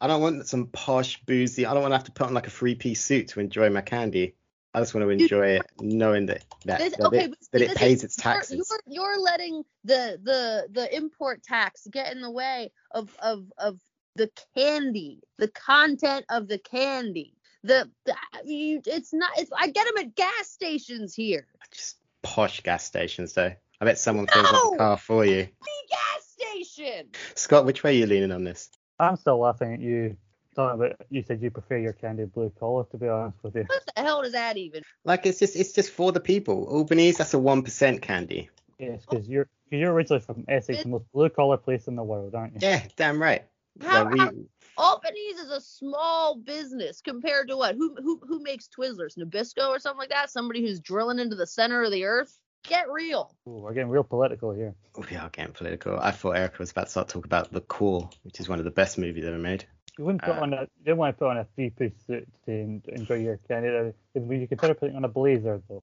I don't want some posh boozy. I don't want to have to put on like a three piece suit to enjoy my candy. I just want to enjoy it knowing that that, This, that, okay, it, that it pays is- its taxes. You're, you're letting the the the import tax get in the way of of of the candy, the content of the candy. The, the you, it's not. It's I get them at gas stations here. Just posh gas stations though. I bet someone fills up the car for you. The gas station. Scott, which way are you leaning on this? I'm still laughing at you. Talking about you said you prefer your candy blue collar. To be honest with you, What the hell does that even? Like it's just it's just for the people. Albanese, that's a one percent candy. yes, because you're because you're originally from Essex, the most blue collar place in the world, aren't you? Yeah, damn right. How, Like, we, how Albanese is a small business compared to what? Who who who makes Twizzlers? Nabisco or something like that? Somebody who's drilling into the center of the earth? Get real. Ooh, we're getting real political here. we are getting political. I thought Erica was about to start talking about The Core, which is one of the best movies ever made. You wouldn't put Uh, on a you didn't want to put on a three piece suit to enjoy your candy. Would you consider putting on a blazer though?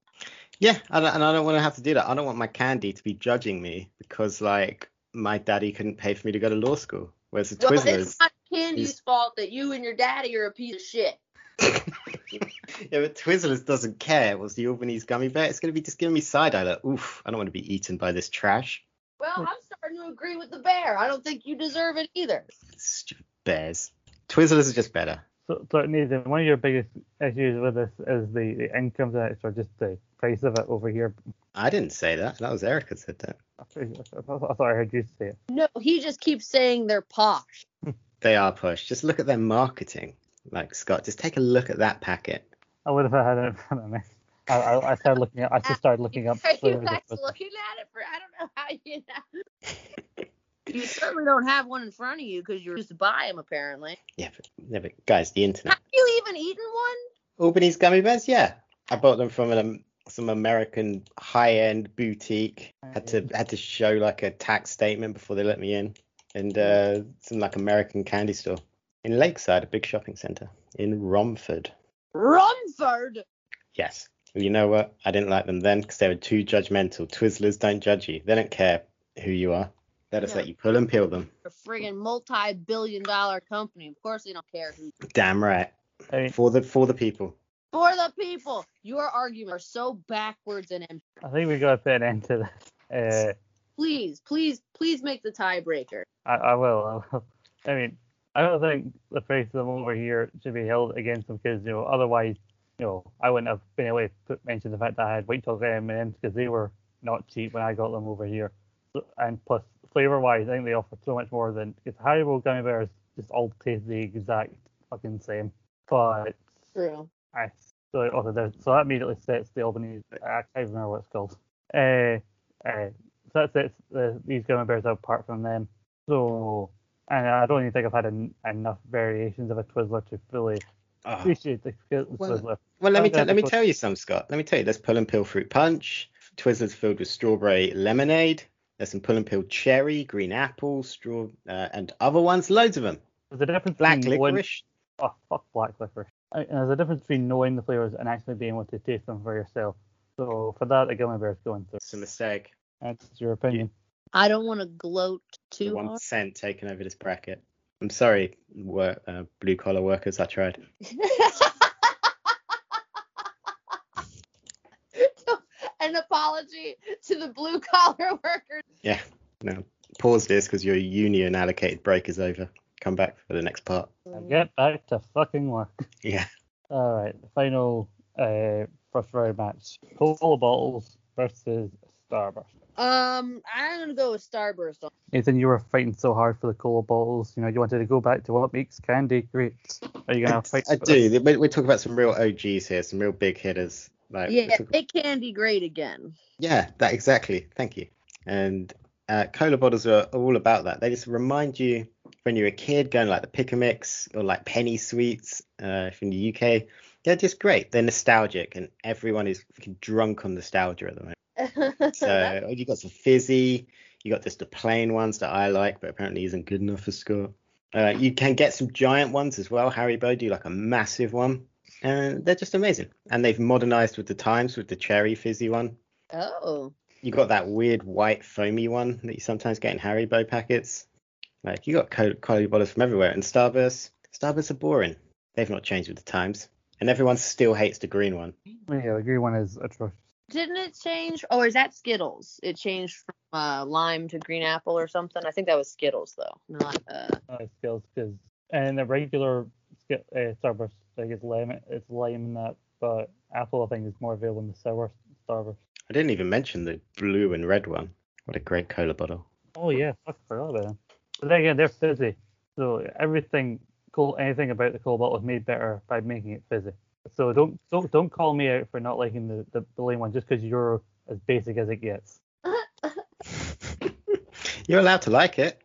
Yeah, I and I don't want to have to do that. I don't want my candy to be judging me because like my daddy couldn't pay for me to go to law school. Whereas the Well, Twizzlers, it's not Candy's is- fault that you and your daddy are a piece of shit. (laughs) yeah, but Twizzlers doesn't care. What's the Albanese gummy bear? It's gonna be just giving me side eye. Like, oof, I don't want to be eaten by this trash. Well, I'm starting to agree with the bear. I don't think you deserve it either. Stupid bears. Twizzlers are just better. So, so Nathan, one of your biggest issues with this is the, the income tax or just the price of it over here. I didn't say that. That was Erica said that. I thought I heard you say it. No, he just keeps saying they're posh. They are posh. Just look at their marketing. Like Scott, just take a look at that packet. I would have had it in front of me. I, I, I started looking at. I just started looking up. Are you guys looking at it for? I don't know how you know. (laughs) You certainly don't have one in front of you because you're used to buy them apparently. Yeah, but, yeah, but guys, the internet. Have you even eaten one? Albany's gummy bears, yeah. I bought them from an, some American high-end boutique. Had to had to show like a tax statement before they let me in, and uh, some like American candy store in Lakeside, a big shopping centre in Romford. Romford. Yes. Well, you know what? I didn't like them then because they were too judgmental. Twizzlers don't judge you. They don't care who you are. They just Yeah. let you pull and peel them. A friggin' multi-billion dollar company. Of course they don't care who. Damn right. I mean, For the for the people. For the people. Your arguments are so backwards and empty. I think we got to put an end to this. Uh, Please, please, please make the tiebreaker. I, I will. I will. I mean, I don't think the price of them over here should be held against them because you know otherwise, you know, I wouldn't have been able to put, mention the fact that I had white chocolate M&Ms because they were not cheap when I got them over here. So, and plus, flavor wise, I think they offer so much more than because Haribo gummy bears just all taste the exact fucking same. But True. I so also there, so that immediately sets the Albany. I can't even remember what it's called. Uh, uh, so that sets the, these gummy bears apart from them. So, and I don't even think I've had en- enough variations of a Twizzler to fully Oh. appreciate the, the Well, Twizzler. Well, let me tell let me tell you some, Scott. Let me tell you. There's pull and peel fruit punch. Twizzlers filled with strawberry lemonade. There's some pull and peel cherry, green apple, straw, uh, and other ones. Loads of them. There's a difference Black between knowing- licorice. Oh, fuck black licorice. I- and There's a difference between knowing the flavors and actually being able to taste them for yourself. So for that, the gummy bears going through. It's a mistake. That's your opinion. I don't want to gloat The too one hard. percent taking over this bracket. I'm sorry, work, uh, blue collar workers. I tried. (laughs) (laughs) An apology to the blue collar (laughs) workers. Yeah. No. Pause this because your union allocated break is over. Come back for the next part. And get back to fucking work. Yeah. All right, the final uh, first round match: Cola bottles versus Starburst. Um, I'm gonna go with Starburst. On. Nathan, you were fighting so hard for the cola bottles. You know, you wanted to go back to what makes candy great. Are you gonna fight? I for this? do. We- We're talking about some real OGs here, some real big hitters. Like, Yeah, talking- make candy great again. Yeah, that exactly. Thank you. And uh, cola bottles are all about that. They just remind you when you're a kid going like the pick a mix or like penny sweets uh, from the UK. They're just great. They're nostalgic, and everyone is drunk on nostalgia at the moment. So (laughs) you got some fizzy. You got just the plain ones that I like, but apparently isn't good enough for Scott. Uh, you can get some giant ones as well. Haribo do like a massive one, and they're just amazing. And they've modernized with the times with the cherry fizzy one. oh, You got that weird white foamy one that you sometimes get in Haribo packets. Like you got quality cola bottles from everywhere, and Starburst. Starbursts are boring. They've not changed with the times, and everyone still hates the green one. Yeah, the green one is atrocious. Didn't it change? Oh, is that Skittles? It changed from uh, lime to green apple or something. I think that was Skittles though. Not uh. Uh, skills because and the regular sk- uh, Starburst like it's lemon, it's lime in that, but apple I think is more available in the sour Starburst. I didn't even mention the blue and red one. What a great cola bottle. Oh yeah, fuck, I forgot about them. But then again, they're fizzy, so everything, cool, anything about the cola bottle is made better by making it fizzy. So don't don't don't call me out for not liking the the, the lame one just because you're as basic as it gets. (laughs) You're allowed to like it.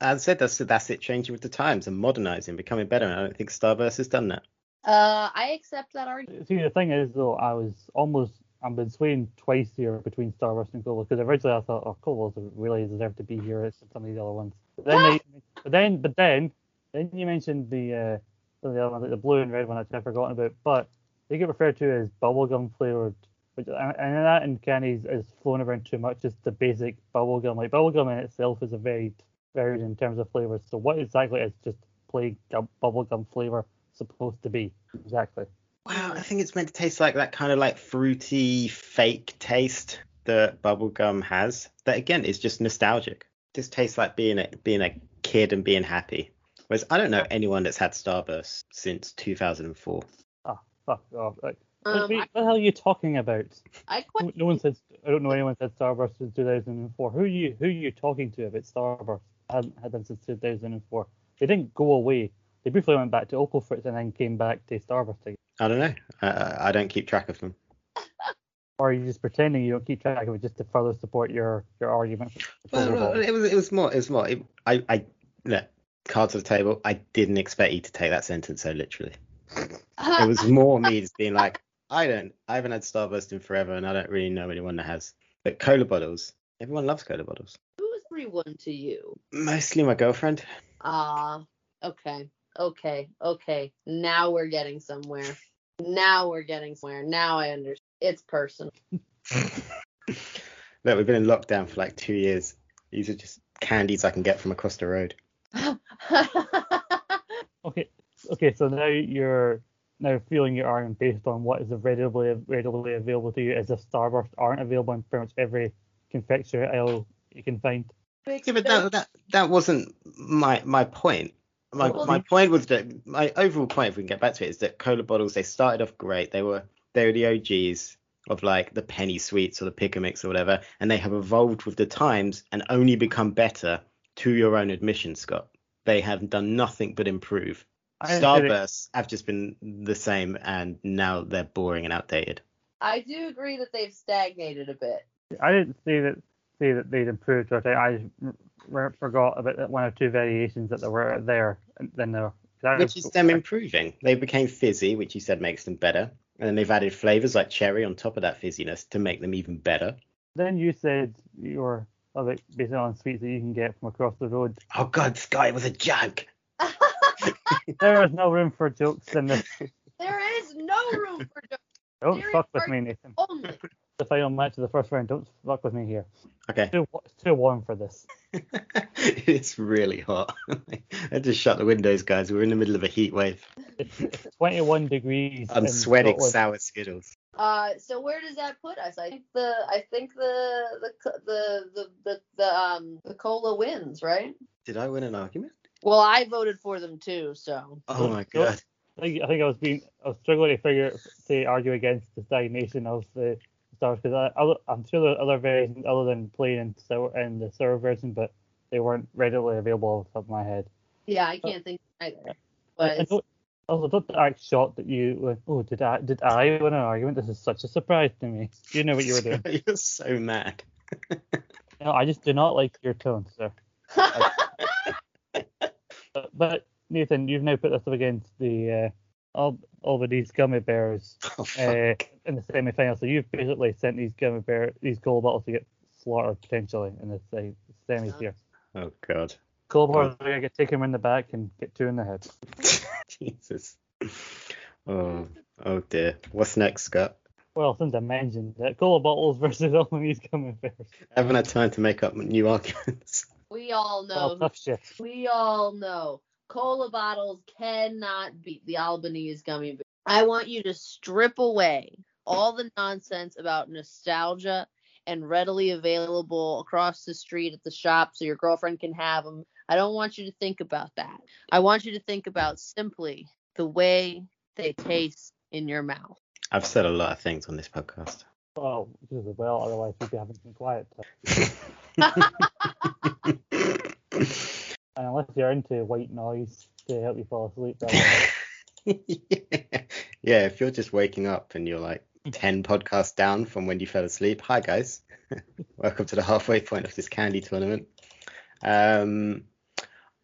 As I said, that's that's it changing with the times and modernizing, becoming better. And I don't think Starburst has done that. Uh, I accept that argument. See, the thing is though, I was almost I've been swaying twice here between Starburst and Cola because originally I thought, oh, Colas really deserve to be here. It's some of these other ones. But then, (laughs) they, but then, but then, then you mentioned the uh, the other one, like the blue and red one, which I've forgotten about. But they get referred to as bubblegum flavored, which and, and that in candies is flown around too much. Just the basic bubblegum, like bubblegum in itself is a very varied in terms of flavors. So what exactly is just plain gum, bubblegum flavor supposed to be exactly? Wow, I think it's meant to taste like that kind of like fruity fake taste that bubblegum has. That again is just nostalgic. Just tastes like being a being a kid and being happy. Whereas I don't know anyone that's had Starburst since 2004. Ah, fuck off. Like, Um, what, I, the hell are you talking about? I No, quite no one said. I don't know anyone said Starburst since 2004. Who are you? Who are you talking to about Starburst? I hadn't had them since 2004. They didn't go away. They briefly went back to Opal Fruits and then came back to Starburst again. I don't know. Uh, I don't keep track of them. (laughs) Or are you just pretending you don't keep track of it just to further support your your argument? Well, no, it was it was more it was more. It, I I look cards on the table. I didn't expect you to take that sentence so literally. (laughs) It was more me just being like, I don't, I haven't had Starburst in forever, and I don't really know anyone that has. But cola bottles, everyone loves cola bottles. who's everyone to you? Mostly my girlfriend. Ah, okay, okay, okay. Now we're getting somewhere. Now we're getting somewhere. Now I understand. It's personal. (laughs) Look, we've been in lockdown for like two years. These are just candies I can get from across the road. (laughs) Okay, okay. So now you're now feeling your argument based on what is readily readily available to you, as if Starburst aren't available in pretty much every confectionery aisle you can find. Yeah, but that that, that wasn't my my point. My Well, my point was that my overall point, if we can get back to it, is that cola bottles they started off great. They were they were the OGs of like the penny sweets or the pick a mix or whatever, and they have evolved with the times and only become better to your own admission, Scott. They have done nothing but improve. I didn't say that- Starbursts have just been the same, and now they're boring and outdated. I do agree that they've stagnated a bit. I didn't see that say that they'd improved. Or I just r- r- forgot about that one or two variations that there were there. Then there, 'cause I which is them improving. They became fizzy, which you said makes them better, and then they've added flavors like cherry on top of that fizziness to make them even better. Then you said you were like basically on sweets that you can get from across the road. Oh God, Sky, it was a joke. (laughs) There is no room for jokes in this. there is no room for jokes Don't There fuck with me, Nathan. only. The final match of the first round. Don't fuck with me here. Okay, It's too, it's too warm for this. (laughs) it's really hot. (laughs) I just shut the windows, guys. We're in the middle of a heat wave. It's, it's 21 degrees. I'm sweating Scotland. sour skittles. Uh, so where does that put us? I think the I think the the the the the, the um the cola wins, right? Did I win an argument? Well, I voted for them too, so Oh my. God. I think, I think I was being I was struggling to figure to argue against the stagnation of the stars because I, I I'm sure there are other variations other than plain and sour and the sour version, but they weren't readily available off the top of my head. yeah, I can't think either. I, But I don't, also don't act shocked that you went, oh did I did I win an argument? This is such a surprise to me. You know what you were doing. (laughs) You're so mad. (laughs) no, I just do not like your tone, sir. (laughs) But, but Nathan, you've now put this up against the uh, Al- these gummy bears (laughs) Oh, uh, in the semi-final. So you've basically sent these gummy bear, these gold bottles to get slaughtered potentially in the se- semis here. oh God. Gold bottles are gonna get taken in the back and get two in the head. (laughs) Jesus. Oh, oh dear. What's next, Scott? Well, since I mentioned that, cola bottles (laughs) versus Albany's gummy bears. I haven't had time to make up new arguments. we all know. Oh, tough shit. We all know. Cola bottles cannot beat the Albanese gummy bear. I want you to strip away all the nonsense about nostalgia and readily available across the street at the shop so your girlfriend can have them. I don't want you to think about that. I want you to think about simply the way they taste in your mouth. I've said a lot of things on this podcast. Well, just as well, otherwise we'd be having some quiet time. (laughs) (laughs) (laughs) And unless you're into white noise to help you fall asleep, (laughs) that yeah, if you're just waking up and you're like 10 podcasts down from when you fell asleep, hi guys. (laughs) Welcome to the halfway point of this candy tournament. Um,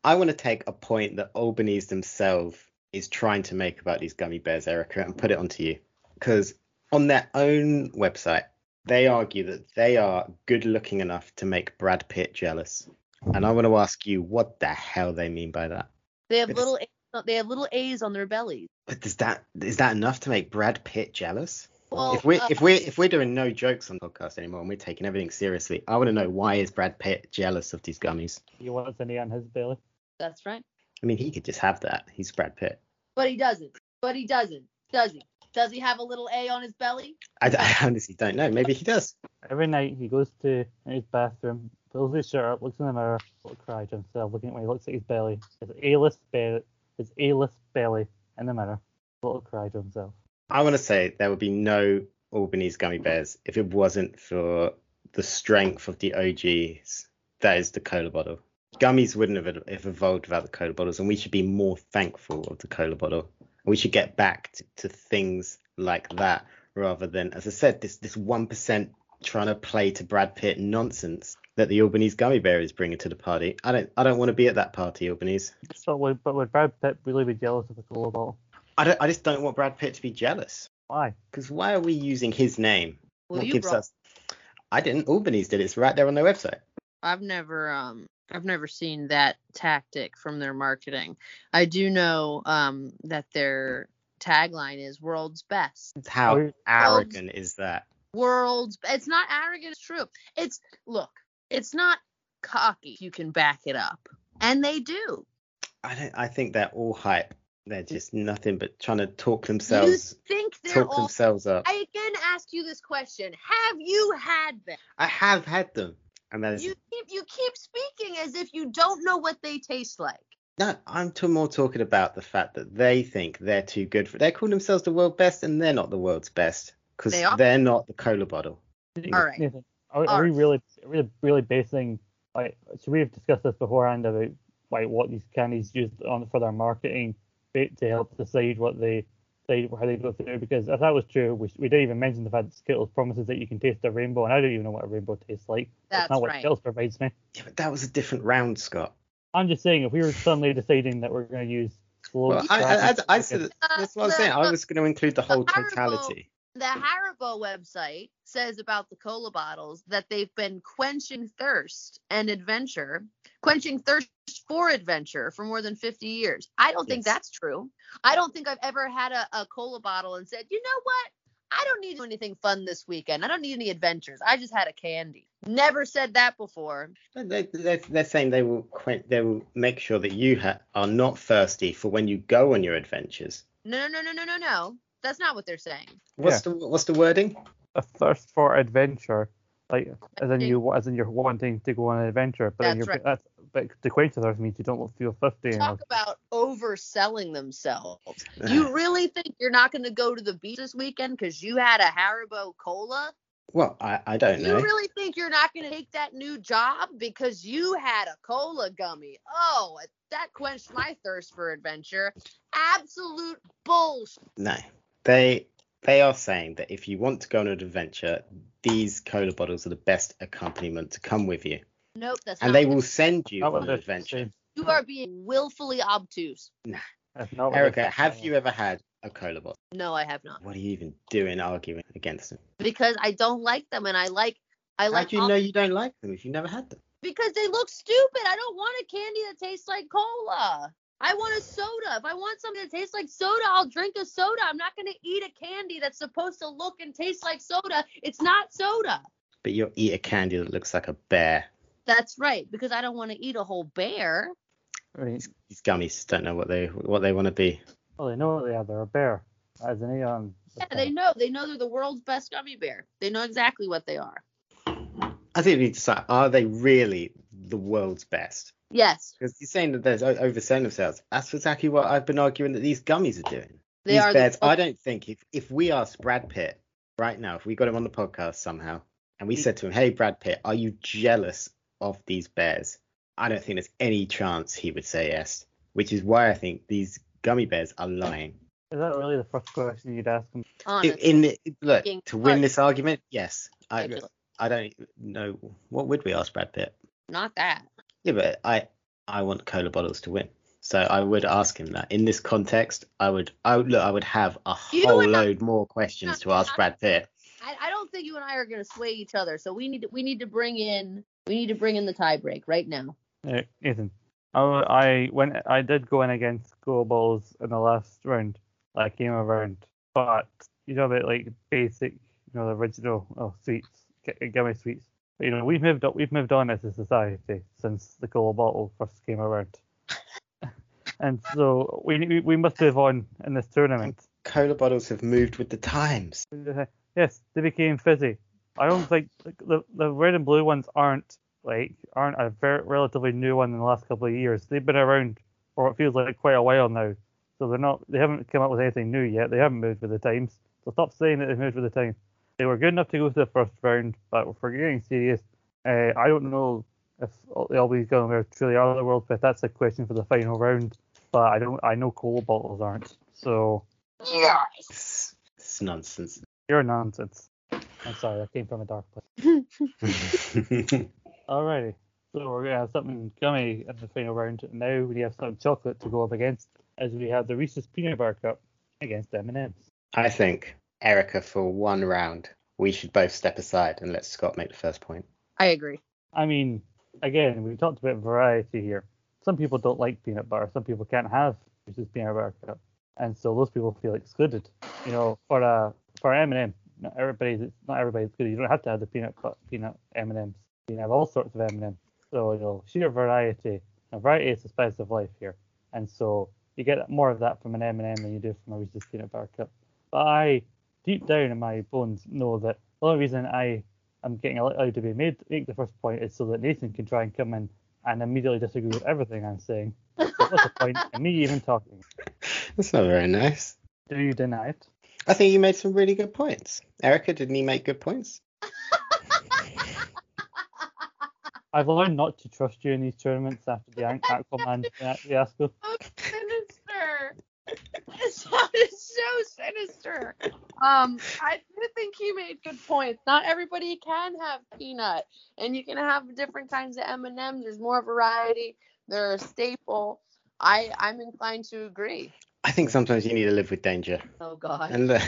I want to take a point that Albanese themselves is trying to make about these gummy bears, Erica, and put it onto you. Because on their own website, they argue that they are good looking enough to make Brad Pitt jealous. And I want to ask you what the hell they mean by that. They have It's- little A's- they have little A's on their bellies. But does that is that enough to make Brad Pitt jealous? Well, if we uh, if we if we're doing no jokes on the podcast anymore and we're taking everything seriously, I want to know why is Brad Pitt jealous of these gummies? he wants an A on his belly. that's right. I mean, he could just have that. He's Brad Pitt. But he doesn't. But he doesn't. Does he? Does he have a little A on his belly? I, I honestly don't know. Maybe he does. Every night he goes to his bathroom, pulls his shirt up, looks in the mirror, oh, little cry to himself, looking at when he looks at his belly, his A-list belly, his A-list belly in the mirror, oh, little cry to himself. I want to say there would be no Albanese gummy bears if it wasn't for the strength of the OGs. That is the cola bottle. Gummies wouldn't have have evolved without the cola bottles, and we should be more thankful of the cola bottle. We should get back to, to things like that rather than, as I said, this this one percent trying to play to Brad Pitt nonsense that the Albanese gummy bear is bringing to the party. I don't I don't want to be at that party, Albanese. But would, but would Brad Pitt really be jealous of the cola bottle? I don't I just don't want Brad Pitt to be jealous. Why? Because why are we using his name? Well, What you gives brought- us? I didn't. Albanese did it. It's right there on their website. I've never um I've never seen that tactic from their marketing. I do know um that their tagline is world's best. How arrogant is that? World's it's not arrogant, it's true. It's look, it's not cocky you can back it up. And they do. I don't. I think they're all hype. They're just nothing but trying to talk themselves you think they're talk all themselves up. I again ask you this question. Have you had them? I have had them, and that is You keep you keep speaking as if you don't know what they taste like. no. I'm to more talking about the fact that they think they're too good for. They call themselves the world best, and they're not the world's best because They are. they're not the cola bottle. All right. Nathan, are, are All we right. really, really, really basing like? So we've discussed this beforehand about like what these candies used on for their marketing to help decide what they decide how they go through. Because if that was true, we, we didn't even mention the fact that Skittles promises that you can taste a rainbow, and I don't even know what a rainbow tastes like. That's That's not what right. Skittles provides me. Yeah, but that was a different round, Scott. I'm just saying, if we were suddenly deciding that we're going to use slow, Well, I, I, I, I said Uh, that's what I'm saying. I was going to include the whole Haribo- totality. The Haribo website says about the cola bottles that they've been quenching thirst and adventure, quenching thirst for adventure for more than 50 years. I don't think that's true. I don't think I've ever had a, a cola bottle and said, you know what? I don't need anything fun this weekend. I don't need any adventures. I just had a candy. Never said that before. They, they're, they're saying they will quen- they will make sure that you ha- are not thirsty for when you go on your adventures. No, no, no, no, no, no, no. That's not what they're saying. What's the what's the wording? a thirst for adventure, like as in you as in you're wanting to go on an adventure, but then you're right. that's but to quench thirst means you don't want to feel thirsty anymore. Talk about overselling themselves. (sighs) You really think you're not going to go to the beach this weekend because you had a Haribo cola? Well, I, I don't You know. really think you're not going to take that new job because you had a cola gummy? Oh, that quenched my thirst for adventure. Absolute bullshit. No, they they are saying that if you want to go on an adventure, these cola bottles are the best accompaniment to come with you, Nope, that's not. and not they what will send you Not on an adventure. saying. You are being willfully obtuse. That's not what they're Erica, have you ever had a cola bottle? No, I have not. What are you even doing arguing against them? Because I don't like them and I like I How like do you all- know you don't like them if you never had them? because they look stupid. I don't want a candy that tastes like cola. I want a soda. If I want something that tastes like soda, I'll drink a soda. I'm not going to eat a candy that's supposed to look and taste like soda. It's not soda. But you'll eat a candy that looks like a bear. That's right, because I don't want to eat a whole bear. Right. These gummies don't know what they what they want to be. Well, they know what they are. They're a bear. As in a um. Yeah, they know. They know they're the world's best gummy bear. They know exactly what they are. I think we need to decide: are they really the world's best? Yes, Because you're saying that they're o- overselling themselves. That's exactly what I've been arguing that these gummies are doing. they these are. bears, the, I don't think if if we asked Brad Pitt right now, if we got him on the podcast somehow, and we He- said to him, "Hey, Brad Pitt, are you jealous of these bears?" I don't think there's any chance he would say yes. Which is why I think these gummy bears are lying. Is that really the first question you'd ask them? I- honestly, In the, look to win fuck. this argument, yes. I ridiculous. I don't know what would we ask Brad Pitt. not that. Yeah, but I I want cola bottles to win. So I would ask him that. In this context, I would I would look I would have a You whole and I- load more questions to ask Brad Pitt. I, I don't think you and I are going to sway each other. So we need to we need to bring in we need to bring in the tie break right now. Uh, Ethan, I, I went. I did go in against Go Balls in the last round. I came around, but you know about like basic, you know, the original oh sweets, g- give me sweets. But, you know, we've moved up. We've moved on as a society since the cola bottle first came around, (laughs) and so we we, we must move on in this tournament. Cola bottles have moved with the times. Yes, they became fizzy. I don't think the the red and blue ones aren't like aren't a very relatively new one in the last couple of years. They've been around for what feels like quite a while now. So they're not they haven't come up with anything new yet. They haven't moved with the times. So stop saying that they've moved with the times. They were good enough to go to the first round, but if we're getting serious, uh, I don't know if the Albies going there truly are the world best. That's a question for the final round. But I don't I know coal bottles aren't. So It's, it's nonsense. you're nonsense. I'm sorry, I came from a dark place. (laughs) Alrighty. So we're gonna have something gummy in the final round. Now we have some chocolate to go up against, as we have the Reese's Peanut Bar Cup against M&M's. I think Erica for one round, we should both step aside and let Scott make the first point. I agree. I mean, again, we talked about variety here. Some people don't like peanut butter. Some people can't have Reese's Peanut butter Cup, and so those people feel excluded. You know, for a for M&M, not everybody's not everybody's good. You don't have to have the peanut bu- peanut M&Ms. You can have all sorts of M&Ms. So you know, sheer variety. And variety is the spice of life here, and so you get more of that from an M&M than you do from a Reese's Peanut Bar Cup. But I, deep down in my bones, know that the only reason I am getting allowed to be made make the first point is so that Nathan can try and come in and immediately disagree with everything I'm saying. So what's the point (laughs) in me even talking? That's not very nice. Do you deny it? I think you made some really good points. Erica, didn't he make good points? (laughs) I've learned not to trust you in these tournaments after the An- Aquaman fiasco. (laughs) so sinister. It sounded so sinister. Um, I do think he made good points. Not everybody can have peanut, and you can have different kinds of M and M's. There's more variety. They're a staple. I I'm inclined to agree. I think sometimes you need to live with danger. Oh God. And uh,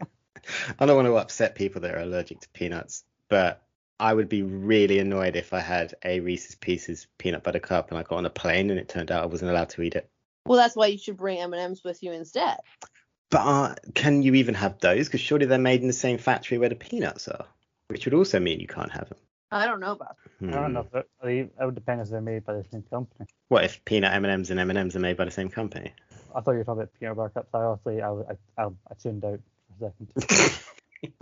(laughs) I don't want to upset people that are allergic to peanuts, but I would be really annoyed if I had a Reese's Pieces peanut butter cup and I got on a plane and it turned out I wasn't allowed to eat it. Well, that's why you should bring M and M's with you instead. But uh, can you even have those? Because surely they're made in the same factory where the peanuts are, which would also mean you can't have them. I don't know about. Hmm. I don't know if it, it would depend if they're made by the same company. What if peanut M&Ms and M&Ms are made by the same company? I thought you were talking about peanut bar cups. I honestly, I, I, I, I tuned out for a second. (laughs)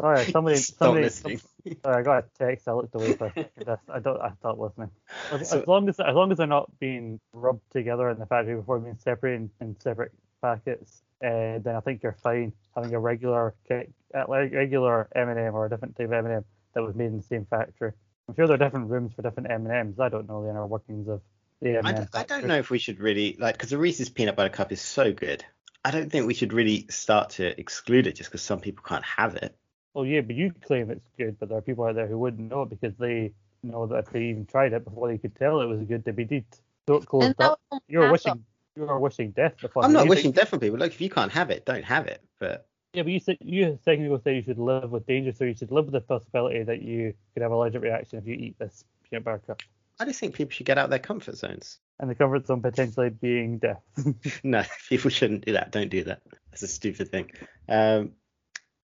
Sorry, somebody, Stop somebody, listening. Sorry, I got a text. I looked away for a second. I- I don't. I stopped listening. As, So- as long as as long as they're not being rubbed together in the factory before being separated in separate packets, uh, then I think you're fine having a regular ca- uh, like regular M&M or a different type of M&M that was made in the same factory. I'm sure there are different rooms for different M&Ms. I don't know the inner workings of the M&M I, d- I don't know if we should really like because the Reese's peanut butter cup is so good. I don't think we should really start to exclude it just because some people can't have it. Well, yeah, but you claim it's good, but there are people out there who wouldn't know it because they know that if they even tried it before they could tell it was good, they'd be dead. So it And closed that up. You're wishing of- you are wishing death upon I'm not You wishing death on people. Like if you can't have it, don't have it. But Yeah, but you said you ago said you should live with danger, so you should live with the possibility that you could have a allergic reaction if you eat this peanut butter cup. I just think people should get out of their comfort zones. And the comfort zone potentially being death. (laughs) No, people shouldn't do that. Don't do that. That's a stupid thing. Um,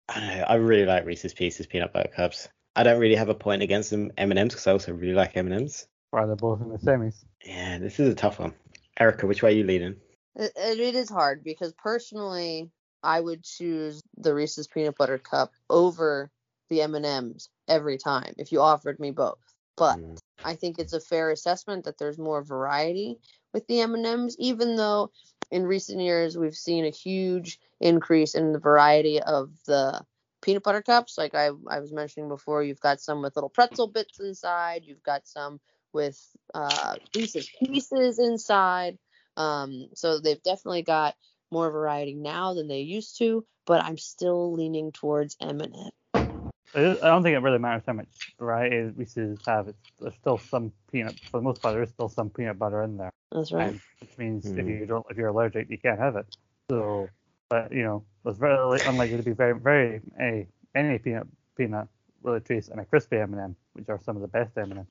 I don't know. I really like Reese's Pieces peanut butter cups. I don't really have a point against them M&Ms because I also really like M&Ms. or they're both in the semis. Yeah, this is a tough one. Erica, which way are you leaning? It, it is hard because personally, I would choose the Reese's peanut butter cup over the M and M's every time if you offered me both. But Mm. I think it's a fair assessment that there's more variety with the M and M's, even though in recent years we've seen a huge increase in the variety of the peanut butter cups. Like I I was mentioning before, you've got some with little pretzel bits inside. You've got some with uh, Reese's pieces inside. Um, so they've definitely got more variety now than they used to, but I'm still leaning towards M&M. I don't think it really matters how much variety Reese's have. It's, there's still some peanut, for the most part, there is still some peanut butter in there. That's right. and which means if Mhm. you don't, if you're allergic, you can't have it. So, but you know, it's very unlikely to be very, very any any peanut peanut really trace and a crispy M&M, which are some of the best M&M.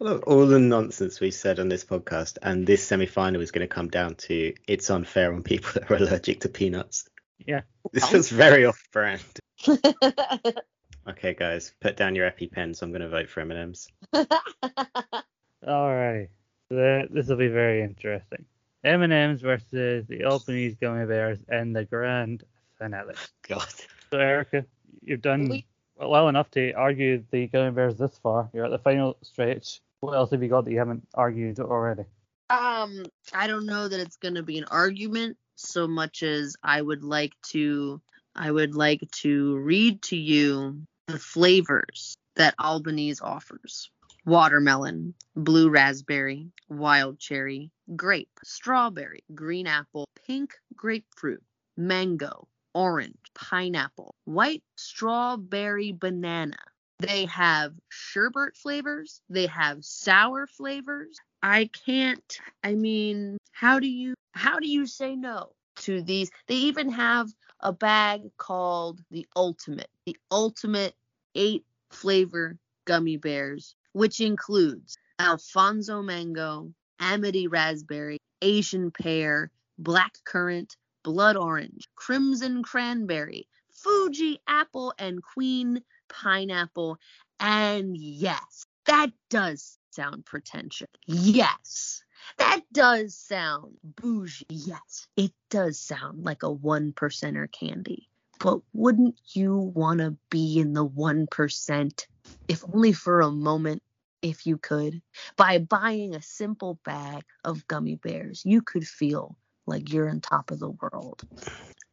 Look, all the nonsense we've said on this podcast and this semi-final is going to come down to it's unfair on people that are allergic to peanuts. Yeah. This feels very off-brand. (laughs) Okay, guys, put down your EpiPens. I'm going to vote for M&Ms. (laughs) Alrighty, so this will be very interesting. M&M's versus the Albanese gummy bears in the grand finale. God. So Erica, you've done We- well enough to argue the gummy bears this far. You're at the final stretch. What else have you got that you haven't argued already? Um, I don't know that it's gonna be an argument so much as I would like to I would like to read to you the flavors that Albanese offers. Watermelon, blue raspberry, wild cherry, grape, strawberry, green apple, pink grapefruit, mango, orange, pineapple, white strawberry banana. They have sherbet flavors, they have sour flavors. I can't I mean, how do you how do you say no to these? They even have a bag called the Ultimate, the Ultimate 8 flavor gummy bears, which includes Alphonso mango, Amity raspberry, Asian pear, black currant, blood orange, crimson cranberry, Fuji apple, and queen pineapple. And yes, that does sound pretentious. Yes. That does sound bougie. Yes, it does sound like a one percenter candy. But wouldn't you want to be in the 1%, if only for a moment, if you could? By buying a simple bag of gummy bears, you could feel like you're on top of the world.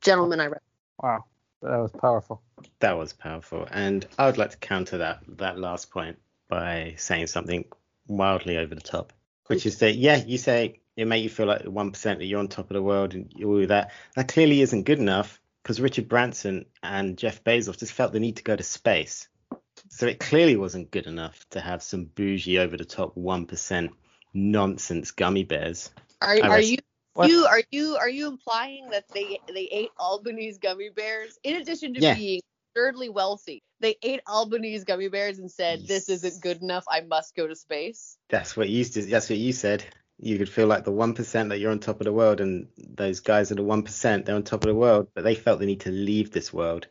Gentlemen, I re- Wow, that was powerful. That was powerful, and I would like to counter that that last point by saying something wildly over the top, which is that yeah, you say it make you feel like one percent that you're on top of the world and all of that. That clearly isn't good enough because Richard Branson and Jeff Bezos just felt the need to go to space. So it clearly wasn't good enough to have some bougie over the top one percent nonsense gummy bears. are, are you What? you are you are you implying that they they ate Albanese gummy bears in addition to Yeah. being absurdly wealthy? They ate Albanese gummy bears and said, "This isn't good enough. I must go to space." That's what you that's what you said. You could feel like the one percent that you're on top of the world, and those guys are the one percent. They're on top of the world, but they felt the need to leave this world.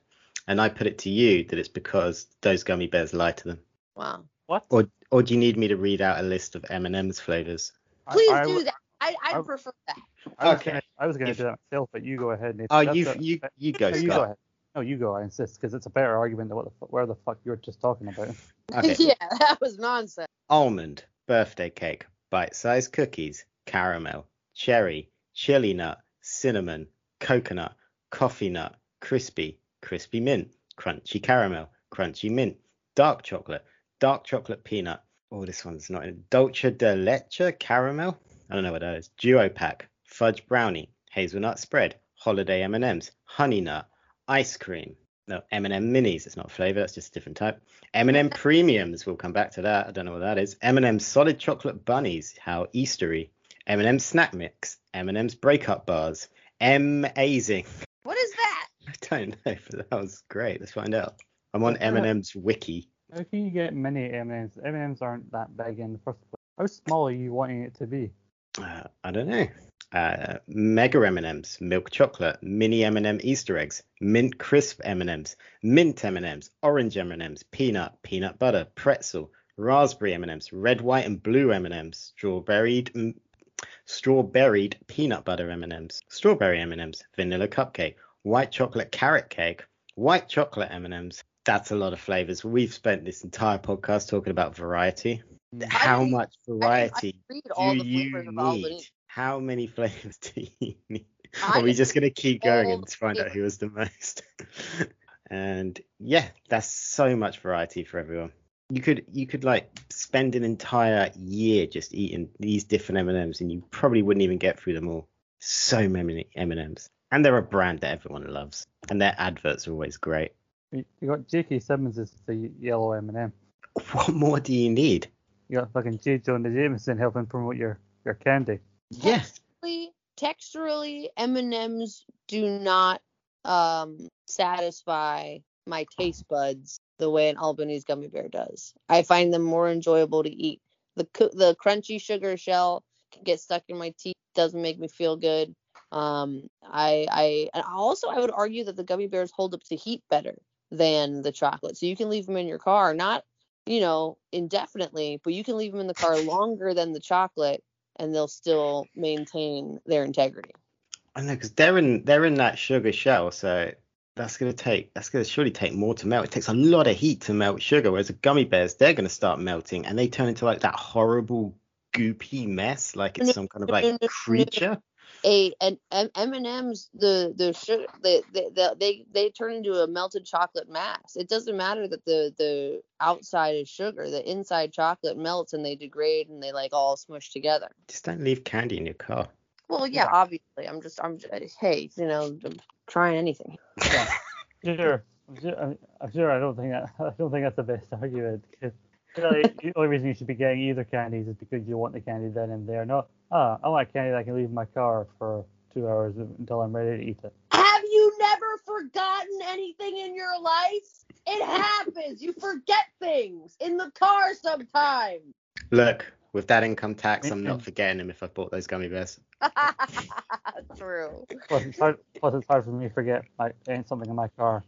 And I put it to you that it's because those gummy bears lie to them. Wow. What? Or or do you need me to read out a list of M&M's flavors? I- Please I, do that. I I I- prefer that. I was Okay. Gonna, I was gonna do that myself, but you go ahead. Nathan. Oh, That's you a- you uh, you go, no, you go ahead. No, you go. I insist because it's a better argument than what the where the fuck you were just talking about. (laughs) Okay. yeah, that was nonsense. Almond, birthday cake, bite-sized cookies, caramel, cherry, chili nut, cinnamon, coconut, coffee nut, crispy, crispy mint, crunchy caramel, crunchy mint, dark chocolate, dark chocolate peanut. Oh, this one's not in. Dolce de leche caramel. I don't know what that is. Duo pack, fudge brownie, hazelnut spread, holiday M&Ms, honey nut, ice cream. No, M&M minis. It's not flavor. That's just a different type. M&M (laughs) premiums. We'll come back to that. I don't know what that is. M&M solid chocolate bunnies. How Eastery. M&M snack mix. M&M's breakup bars. M-azing. (laughs) What is that? (laughs) I don't know, but that was great. Let's find out. I'm on M&M's wiki. How can you get many M&Ms? M&Ms aren't that big in the first place. How small are you wanting it to be? Uh, I don't know. Uh, Mega M&Ms, milk chocolate, mini M&M Easter eggs, mint crisp M&Ms, mint M&Ms, orange M&Ms, peanut, peanut butter, pretzel, raspberry M&Ms, red, white, and blue M&Ms, strawberried, mm, strawberried peanut butter M&Ms, strawberry M&Ms, vanilla cupcake, white chocolate carrot cake, white chocolate M&Ms. That's a lot of flavors. We've spent this entire podcast talking about variety. How didn't- much I variety read all do the you need? Albany. How many flavors (laughs) do you need? I Are we just gonna keep going and find out who was the most? (laughs) and yeah, that's so much variety for everyone. You could you could like spend an entire year just eating these different M and M's, and you probably wouldn't even get through them all. So many M and M's, and they're a brand that everyone loves, and their adverts are always great. You you got J.K. Simmons as the yellow M&M. What more do you need? You got fucking J. Jonah Jameson helping promote your your candy. Yes. Texturally, texturally, M&Ms do not um satisfy my taste buds the way an Albanese gummy bear does. I find them more enjoyable to eat. The the crunchy sugar shell can get stuck in my teeth, doesn't make me feel good. Um, I I and also I would argue that the gummy bears hold up to heat better than the chocolate. So you can leave them in your car, not you know indefinitely, but you can leave them in the car (laughs) longer than the chocolate, and they'll still maintain their integrity. I know because they're in they're in that sugar shell, so that's gonna take that's gonna surely take more to melt. It takes a lot of heat to melt sugar, whereas the gummy bears they're gonna start melting and they turn into like that horrible goopy mess, like it's some kind of like creature. A and M and M's the the sugar they, they they they they turn into a melted chocolate mass. It doesn't matter that the the outside is sugar, the inside chocolate melts and they degrade and they like all smush together. Just don't leave candy in your car. Well, yeah, obviously. I'm just I'm just, hey, you know, I'm trying anything. (laughs) Sure. I'm sure, I'm, I'm sure I don't think that, (laughs) I don't think that's the best (laughs) argument because really, the only reason you should be getting either candies is because you want the candy then and there. Not ah, I want candy that I can leave in my car for two hours until I'm ready to eat it. Have you never forgotten anything in your life? It happens. You forget things in the car sometimes. Look, with that income tax, I'm not forgetting them if I bought those gummy bears. (laughs) True. Plus, it's hard, plus it's hard for me to forget my, ain't something in my car,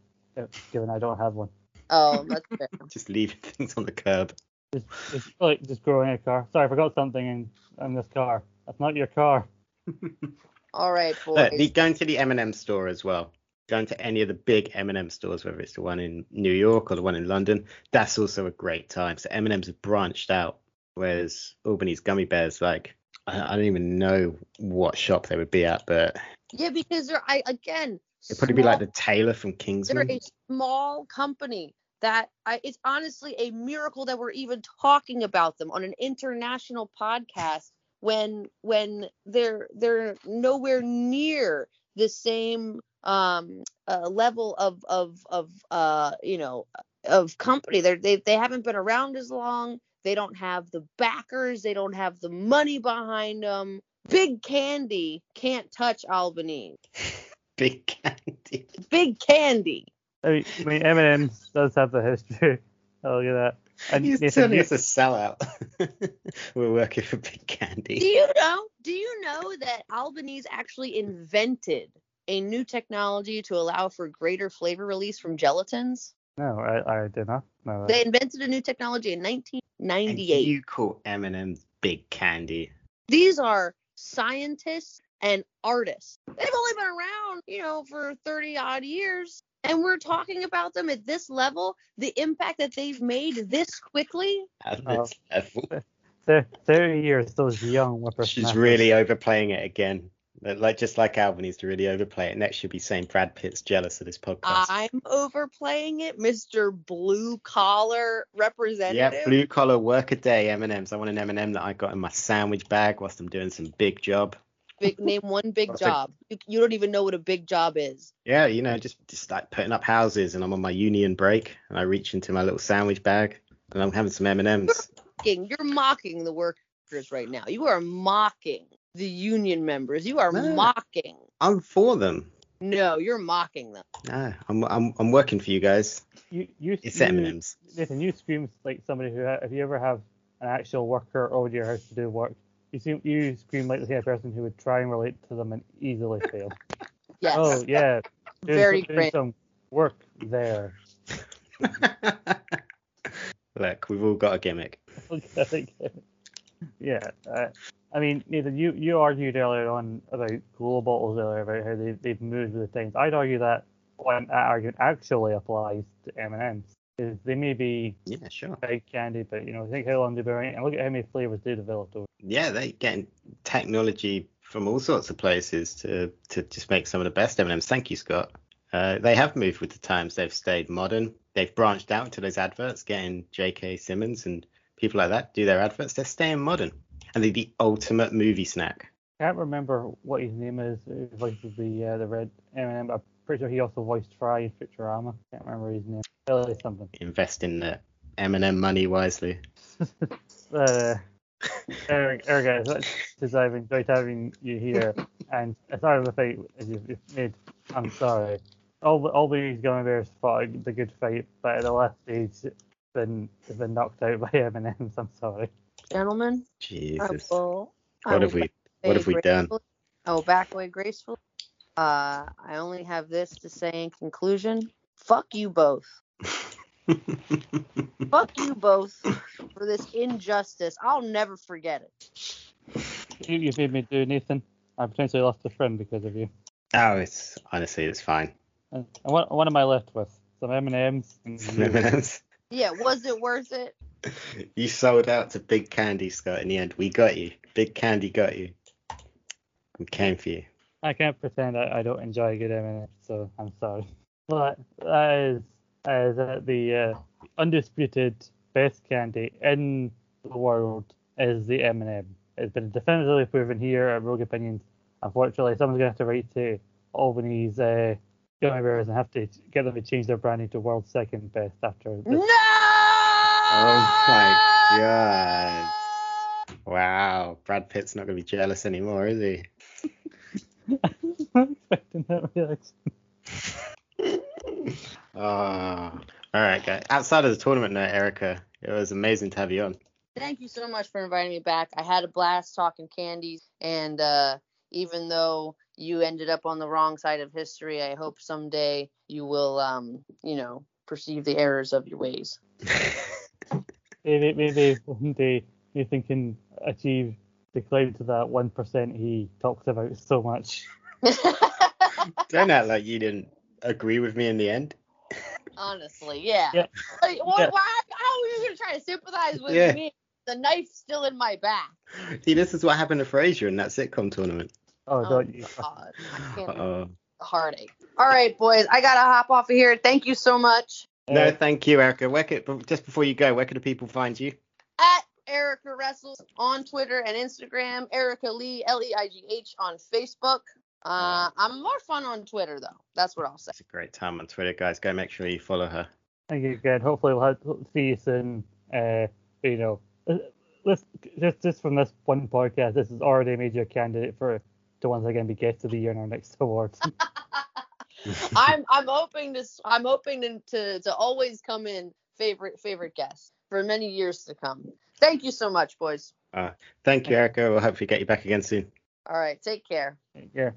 given I don't have one. Oh, that's fair. (laughs) Just leaving things on the curb. Just, just like just growing a car. Sorry, I forgot something in, in this car. That's not your car. (laughs) All right, boys. Look, the, going to the M&M store as well. Going to any of the big M&M stores, whether it's the one in New York or the one in London, that's also a great time. So M&M's have branched out, whereas Albanese gummy bears, like I, I don't even know what shop they would be at, but yeah, because they're I again. it'd probably be like the tailor from Kingsman. They're a small company that I, it's honestly a miracle that we're even talking about them on an international podcast when when they're they're nowhere near the same um uh, level of of of uh you know of company they're, they they haven't been around as long they don't have the backers they don't have the money behind them big candy can't touch albany (laughs) Big candy. big candy I mean, I mean M&M does have the history. Oh, look at that. And He's Nathan, telling us a sellout. (laughs) We're working for Big Candy. Do Candy. you know? Do you know that Albanese actually invented a new technology to allow for greater flavor release from gelatins? no, I, I did not know that. They invented a new technology in 1998. And 1998. you call M&M's Big Candy. These are scientists and artists. They've only been around, you know, for 30 odd years. And we're talking about them at this level, the impact that they've made this quickly. At Oh. this level. Thir- 30 years, those young whippers. She's really overplaying it again. Like just like Alvin needs to really overplay it. Next, she'll be saying Brad Pitt's jealous of this podcast. I'm overplaying it, Mr. Blue Collar Representative. yeah, blue collar work a day M&Ms. I want an M&M that I got in my sandwich bag whilst I'm doing some big job. Big name one big I think- job. You, you don't even know what a big job is. Yeah, you know, just just like putting up houses, and I'm on my union break, and I reach into my little sandwich bag, and I'm having some M&Ms. You're mocking the workers right now. You are mocking the union members. You are No. mocking. I'm for them. No, you're mocking them. No, I'm I'm I'm working for you guys. You, you, It's you, M&Ms. Nathan, you scream like somebody who, ha- if you ever have an actual worker over to your house to do work, you seem you scream like the kind of person who would try and relate to them and easily (laughs) fail. Yes. Oh yeah, doing Very some, doing great. some work there. (laughs) Look, we've all got a gimmick. (laughs) Yeah, uh, I mean, Nathan, you, you argued earlier on about glow bottles earlier about how they they've moved with the times. I'd argue that one that argument actually applies to M&Ms. Is they may be Yeah, sure. big candy, but you know, I think how long they've been around, and look at how many flavors they developed over. Yeah, they're getting technology from all sorts of places to to just make some of the best M&Ms. Thank you, Scott. Uh, they have moved with the times. They've stayed modern. They've branched out to those adverts, getting J.K. Simmons and people like that do their adverts. They're staying modern, and they're the ultimate movie snack. I Can't remember what his name is. Who voices the uh, the red M&M. I'm pretty sure he also voiced Fry in Futurama. Can't remember his name. Really something. Invest in the M&M money wisely. (laughs) uh, Eric, Eric, guys, that's because I've enjoyed having you here, and as part of the fight as you've, you've made, I'm sorry. All the, all these gummy bears fought the good fight, but at the last stage, it's been been knocked out by (laughs) M&Ms. I'm sorry. Gentlemen, I Jesus, will. I what have we what have we done? gracefully- I will back away gracefully. Uh, I only have this to say in conclusion. Fuck you both. (laughs) Fuck you both for this injustice. I'll never forget it. You, you've made me do Nathan. I potentially lost a friend because of you. oh, it's honestly it's fine. And what, what am I left with? Some M&Ms. and. M&Ms. Yeah, was it worth it? you sold out to Big Candy, Scott. In the end, we got you. Big Candy got you. We came for you. I can't pretend I, I don't enjoy good M&Ms, so I'm sorry. (laughs) But that is, that is uh, the uh, undisputed best candy in the world is the M&M. It's been definitively proven here at Rogue Opinions. Unfortunately, someone's going to have to write to Albanese uh, gummy bears and have to get them to change their branding to World second best after this. No! Oh my god. Wow. Brad Pitt's not going to be jealous anymore, is he? I'm expecting that reaction. Oh. All right, guys. Outside of the tournament note, Erica, it was amazing to have you on. Thank you so much for inviting me back. I had a blast talking candies, and uh, even though you ended up on the wrong side of history, I hope someday you will, um, you know, perceive the errors of your ways. (laughs) Maybe, maybe one day Nathan can achieve the climb to that 1% he talks about so much. (laughs) Don't act like you didn't agree with me in the end. Honestly, yeah. Yeah. Like, why, Yeah. why, how are you gonna try to sympathize with Yeah. me? The knife's still in my back. See, this is what happened to Frasier in that sitcom tournament. Oh, Oh, don't you? God, I can't. Uh-oh. Heartache. All right, boys, I gotta hop off of here. Thank you so much. No, thank you, Erica. Where could, just before you go, where can the people find you? At Erica Wrestles on Twitter and Instagram. Erica Leigh L E I G H on Facebook. Uh, I'm more fun on Twitter though. That's what I'll say. It's a great time on Twitter, guys. Go make sure you follow her. Thank you again. Hopefully we'll have, see you soon. Uh, you know, uh, let's just just from this one podcast, this is already a major candidate for to once again be guest of the year in our next (laughs) awards. (laughs) I'm I'm hoping to I'm hoping to, to to always come in favorite favorite guest for many years to come. Thank you so much, boys. Thank you, Erica. We'll hopefully get you back again soon. All right, take care. yeah,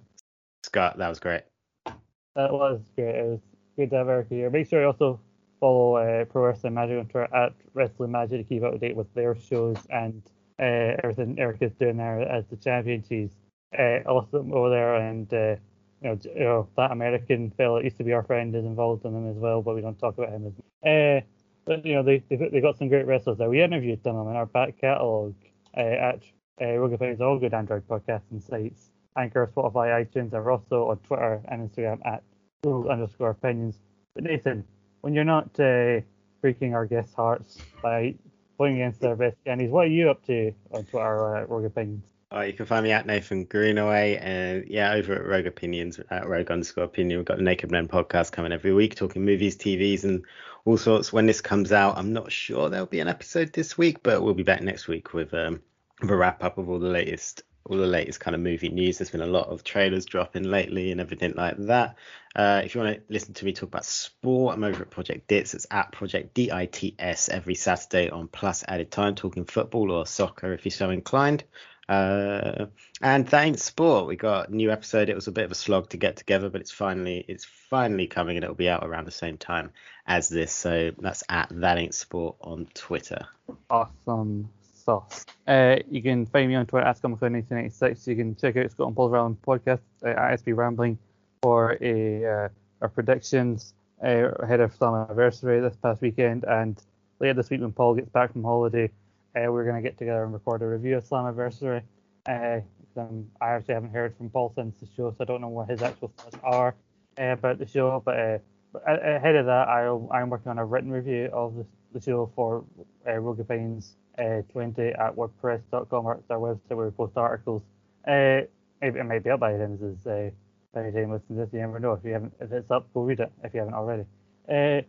Scott, that was great. that was great. It was good to have Erica here. Make sure you also follow uh, Pro Wrestling Magic on Twitter at Wrestling Magic to keep up to date with their shows and uh, everything Erica's doing there as the champion. She's uh, awesome over there, and uh, you know, you know that American fellow that used to be our friend is involved in them as well, but we don't talk about him as much. But you know they they they got some great wrestlers there. We interviewed them in our back catalogue uh, at uh, Rogue Opinions, all good Android podcasting sites, Anchor, Spotify, iTunes, and also on Twitter and Instagram at Rogue underscore opinions. But Nathan, when you're not uh, breaking our guests' hearts by playing against their best candies, what are you up to on Twitter, uh, Rogue Opinions? Oh, you can find me at Nathan Greenaway and yeah, over at Rogue Opinions at Rogue underscore opinion. We've got the Naked Men podcast coming every week, talking movies, TVs, and all sorts. When this comes out, I'm not sure there'll be an episode this week, but we'll be back next week with um a wrap up of all the latest all the latest kind of movie news. There's been a lot of trailers dropping lately and everything like that. Uh, if you want to listen to me talk about sport, I'm over at Project Dits. It's at Project D-I-T-S every Saturday on Plus Added Time, talking football or soccer if you're so inclined. Uh, and ain't sport. We got new episode. It was a bit of a slog to get together, but it's finally it's finally coming and it'll be out around the same time as this. So that's at that ain't sport on Twitter. Awesome sauce. Uh, you can find me on Twitter at ScottMcLeod1986. You can check out Scott and Paul's Rambling podcast uh, at SB Rambling for a uh, our predictions uh, ahead of Slammiversary this past weekend. And later this week, when Paul gets back from holiday, uh, we're going to get together and record a review of Slammiversary. Uh, um, I actually haven't heard from Paul since the show, so I don't know what his actual thoughts are uh, about the show. But uh, but ahead of that, I'll, I'm working on a written review of the, the show for uh, Rogue Opinions uh, 20 at WordPress.com. Or it's our website where we post articles. Uh, it, it might be up by then. This is uh, by the time you listen to this. You never know. If you haven't, if it's up, go read it. If you haven't already. Uh,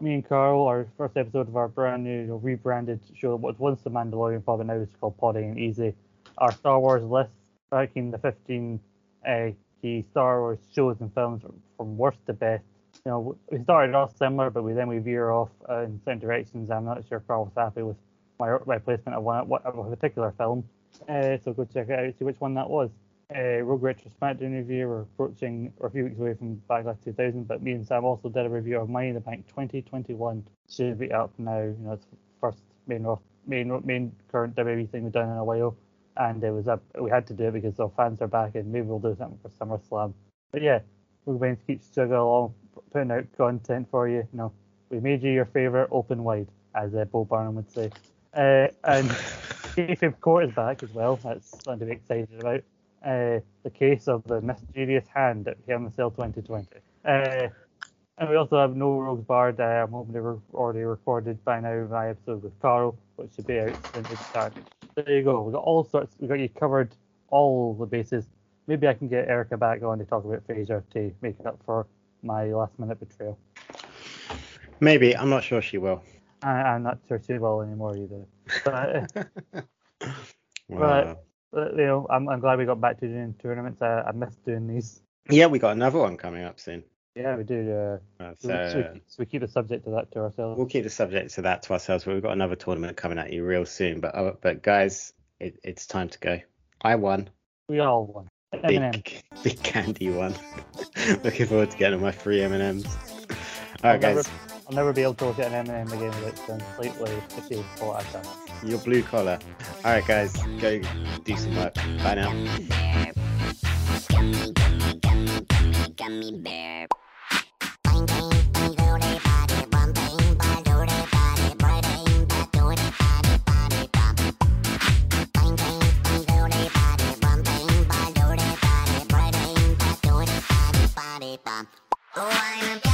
me and Carl, our first episode of our brand new rebranded show, what was once the Mandalorian but now it's called Podding and Easy. Our Star Wars list, ranking the 15 uh, key Star Wars shows and films from worst to best. You know, we started off similar, but we then we veer off uh, in certain directions. I'm not sure Carl was happy with my, my placement of one of a particular film. Uh, so go check it out, see which one that was. Uh, Rogue Retro SmackDown review. We're approaching, we're a few weeks away from Backlash 2000, but me and Sam also did a review of Money in the Bank 2021. Should be up now. You know, it's first main main main current WWE thing we've done in a while, and it was up. We had to do it because our fans are back, and maybe we'll do something for SummerSlam. But yeah, Rogue Banks keeps chugging along, putting out content for you. You know, we made you your favorite open wide, as uh, Bo Burnham would say. Uh, and (laughs) Kayfabe Court is back as well. That's something to be excited about. Uh, the case of the mysterious hand at Hell in a Cell 2020. Uh, and we also have No Rogues Barred. Uh, I'm hoping they were already recorded by now my episode with Carl, which should be out soon to start. There you go. We've got all sorts. We've got you covered all the bases. Maybe I can get Erica back on to talk about Frasier to make it up for my last minute betrayal. Maybe I'm not sure she will. I, I'm not sure she will anymore either. But, Wow. (laughs) but you know, I'm, I'm glad we got back to doing tournaments. I, I missed doing these. Yeah, we got another one coming up soon. Yeah, we do. Uh, Uh, so, so, we, So we keep the subject to that to ourselves. we'll keep the subject to that to ourselves. But we've got another tournament coming at you real soon. But uh, but guys, it, it's time to go. I won. We all won. Eminem. Big (laughs) big candy one. (laughs) Looking forward to getting my free M and M's. All right, I'll right, never, guys. I'll never be able to look at an M&M again without completely slightly for what I've done. Your blue collar. All right, guys, go do some work. Bye now. Oh, I'm a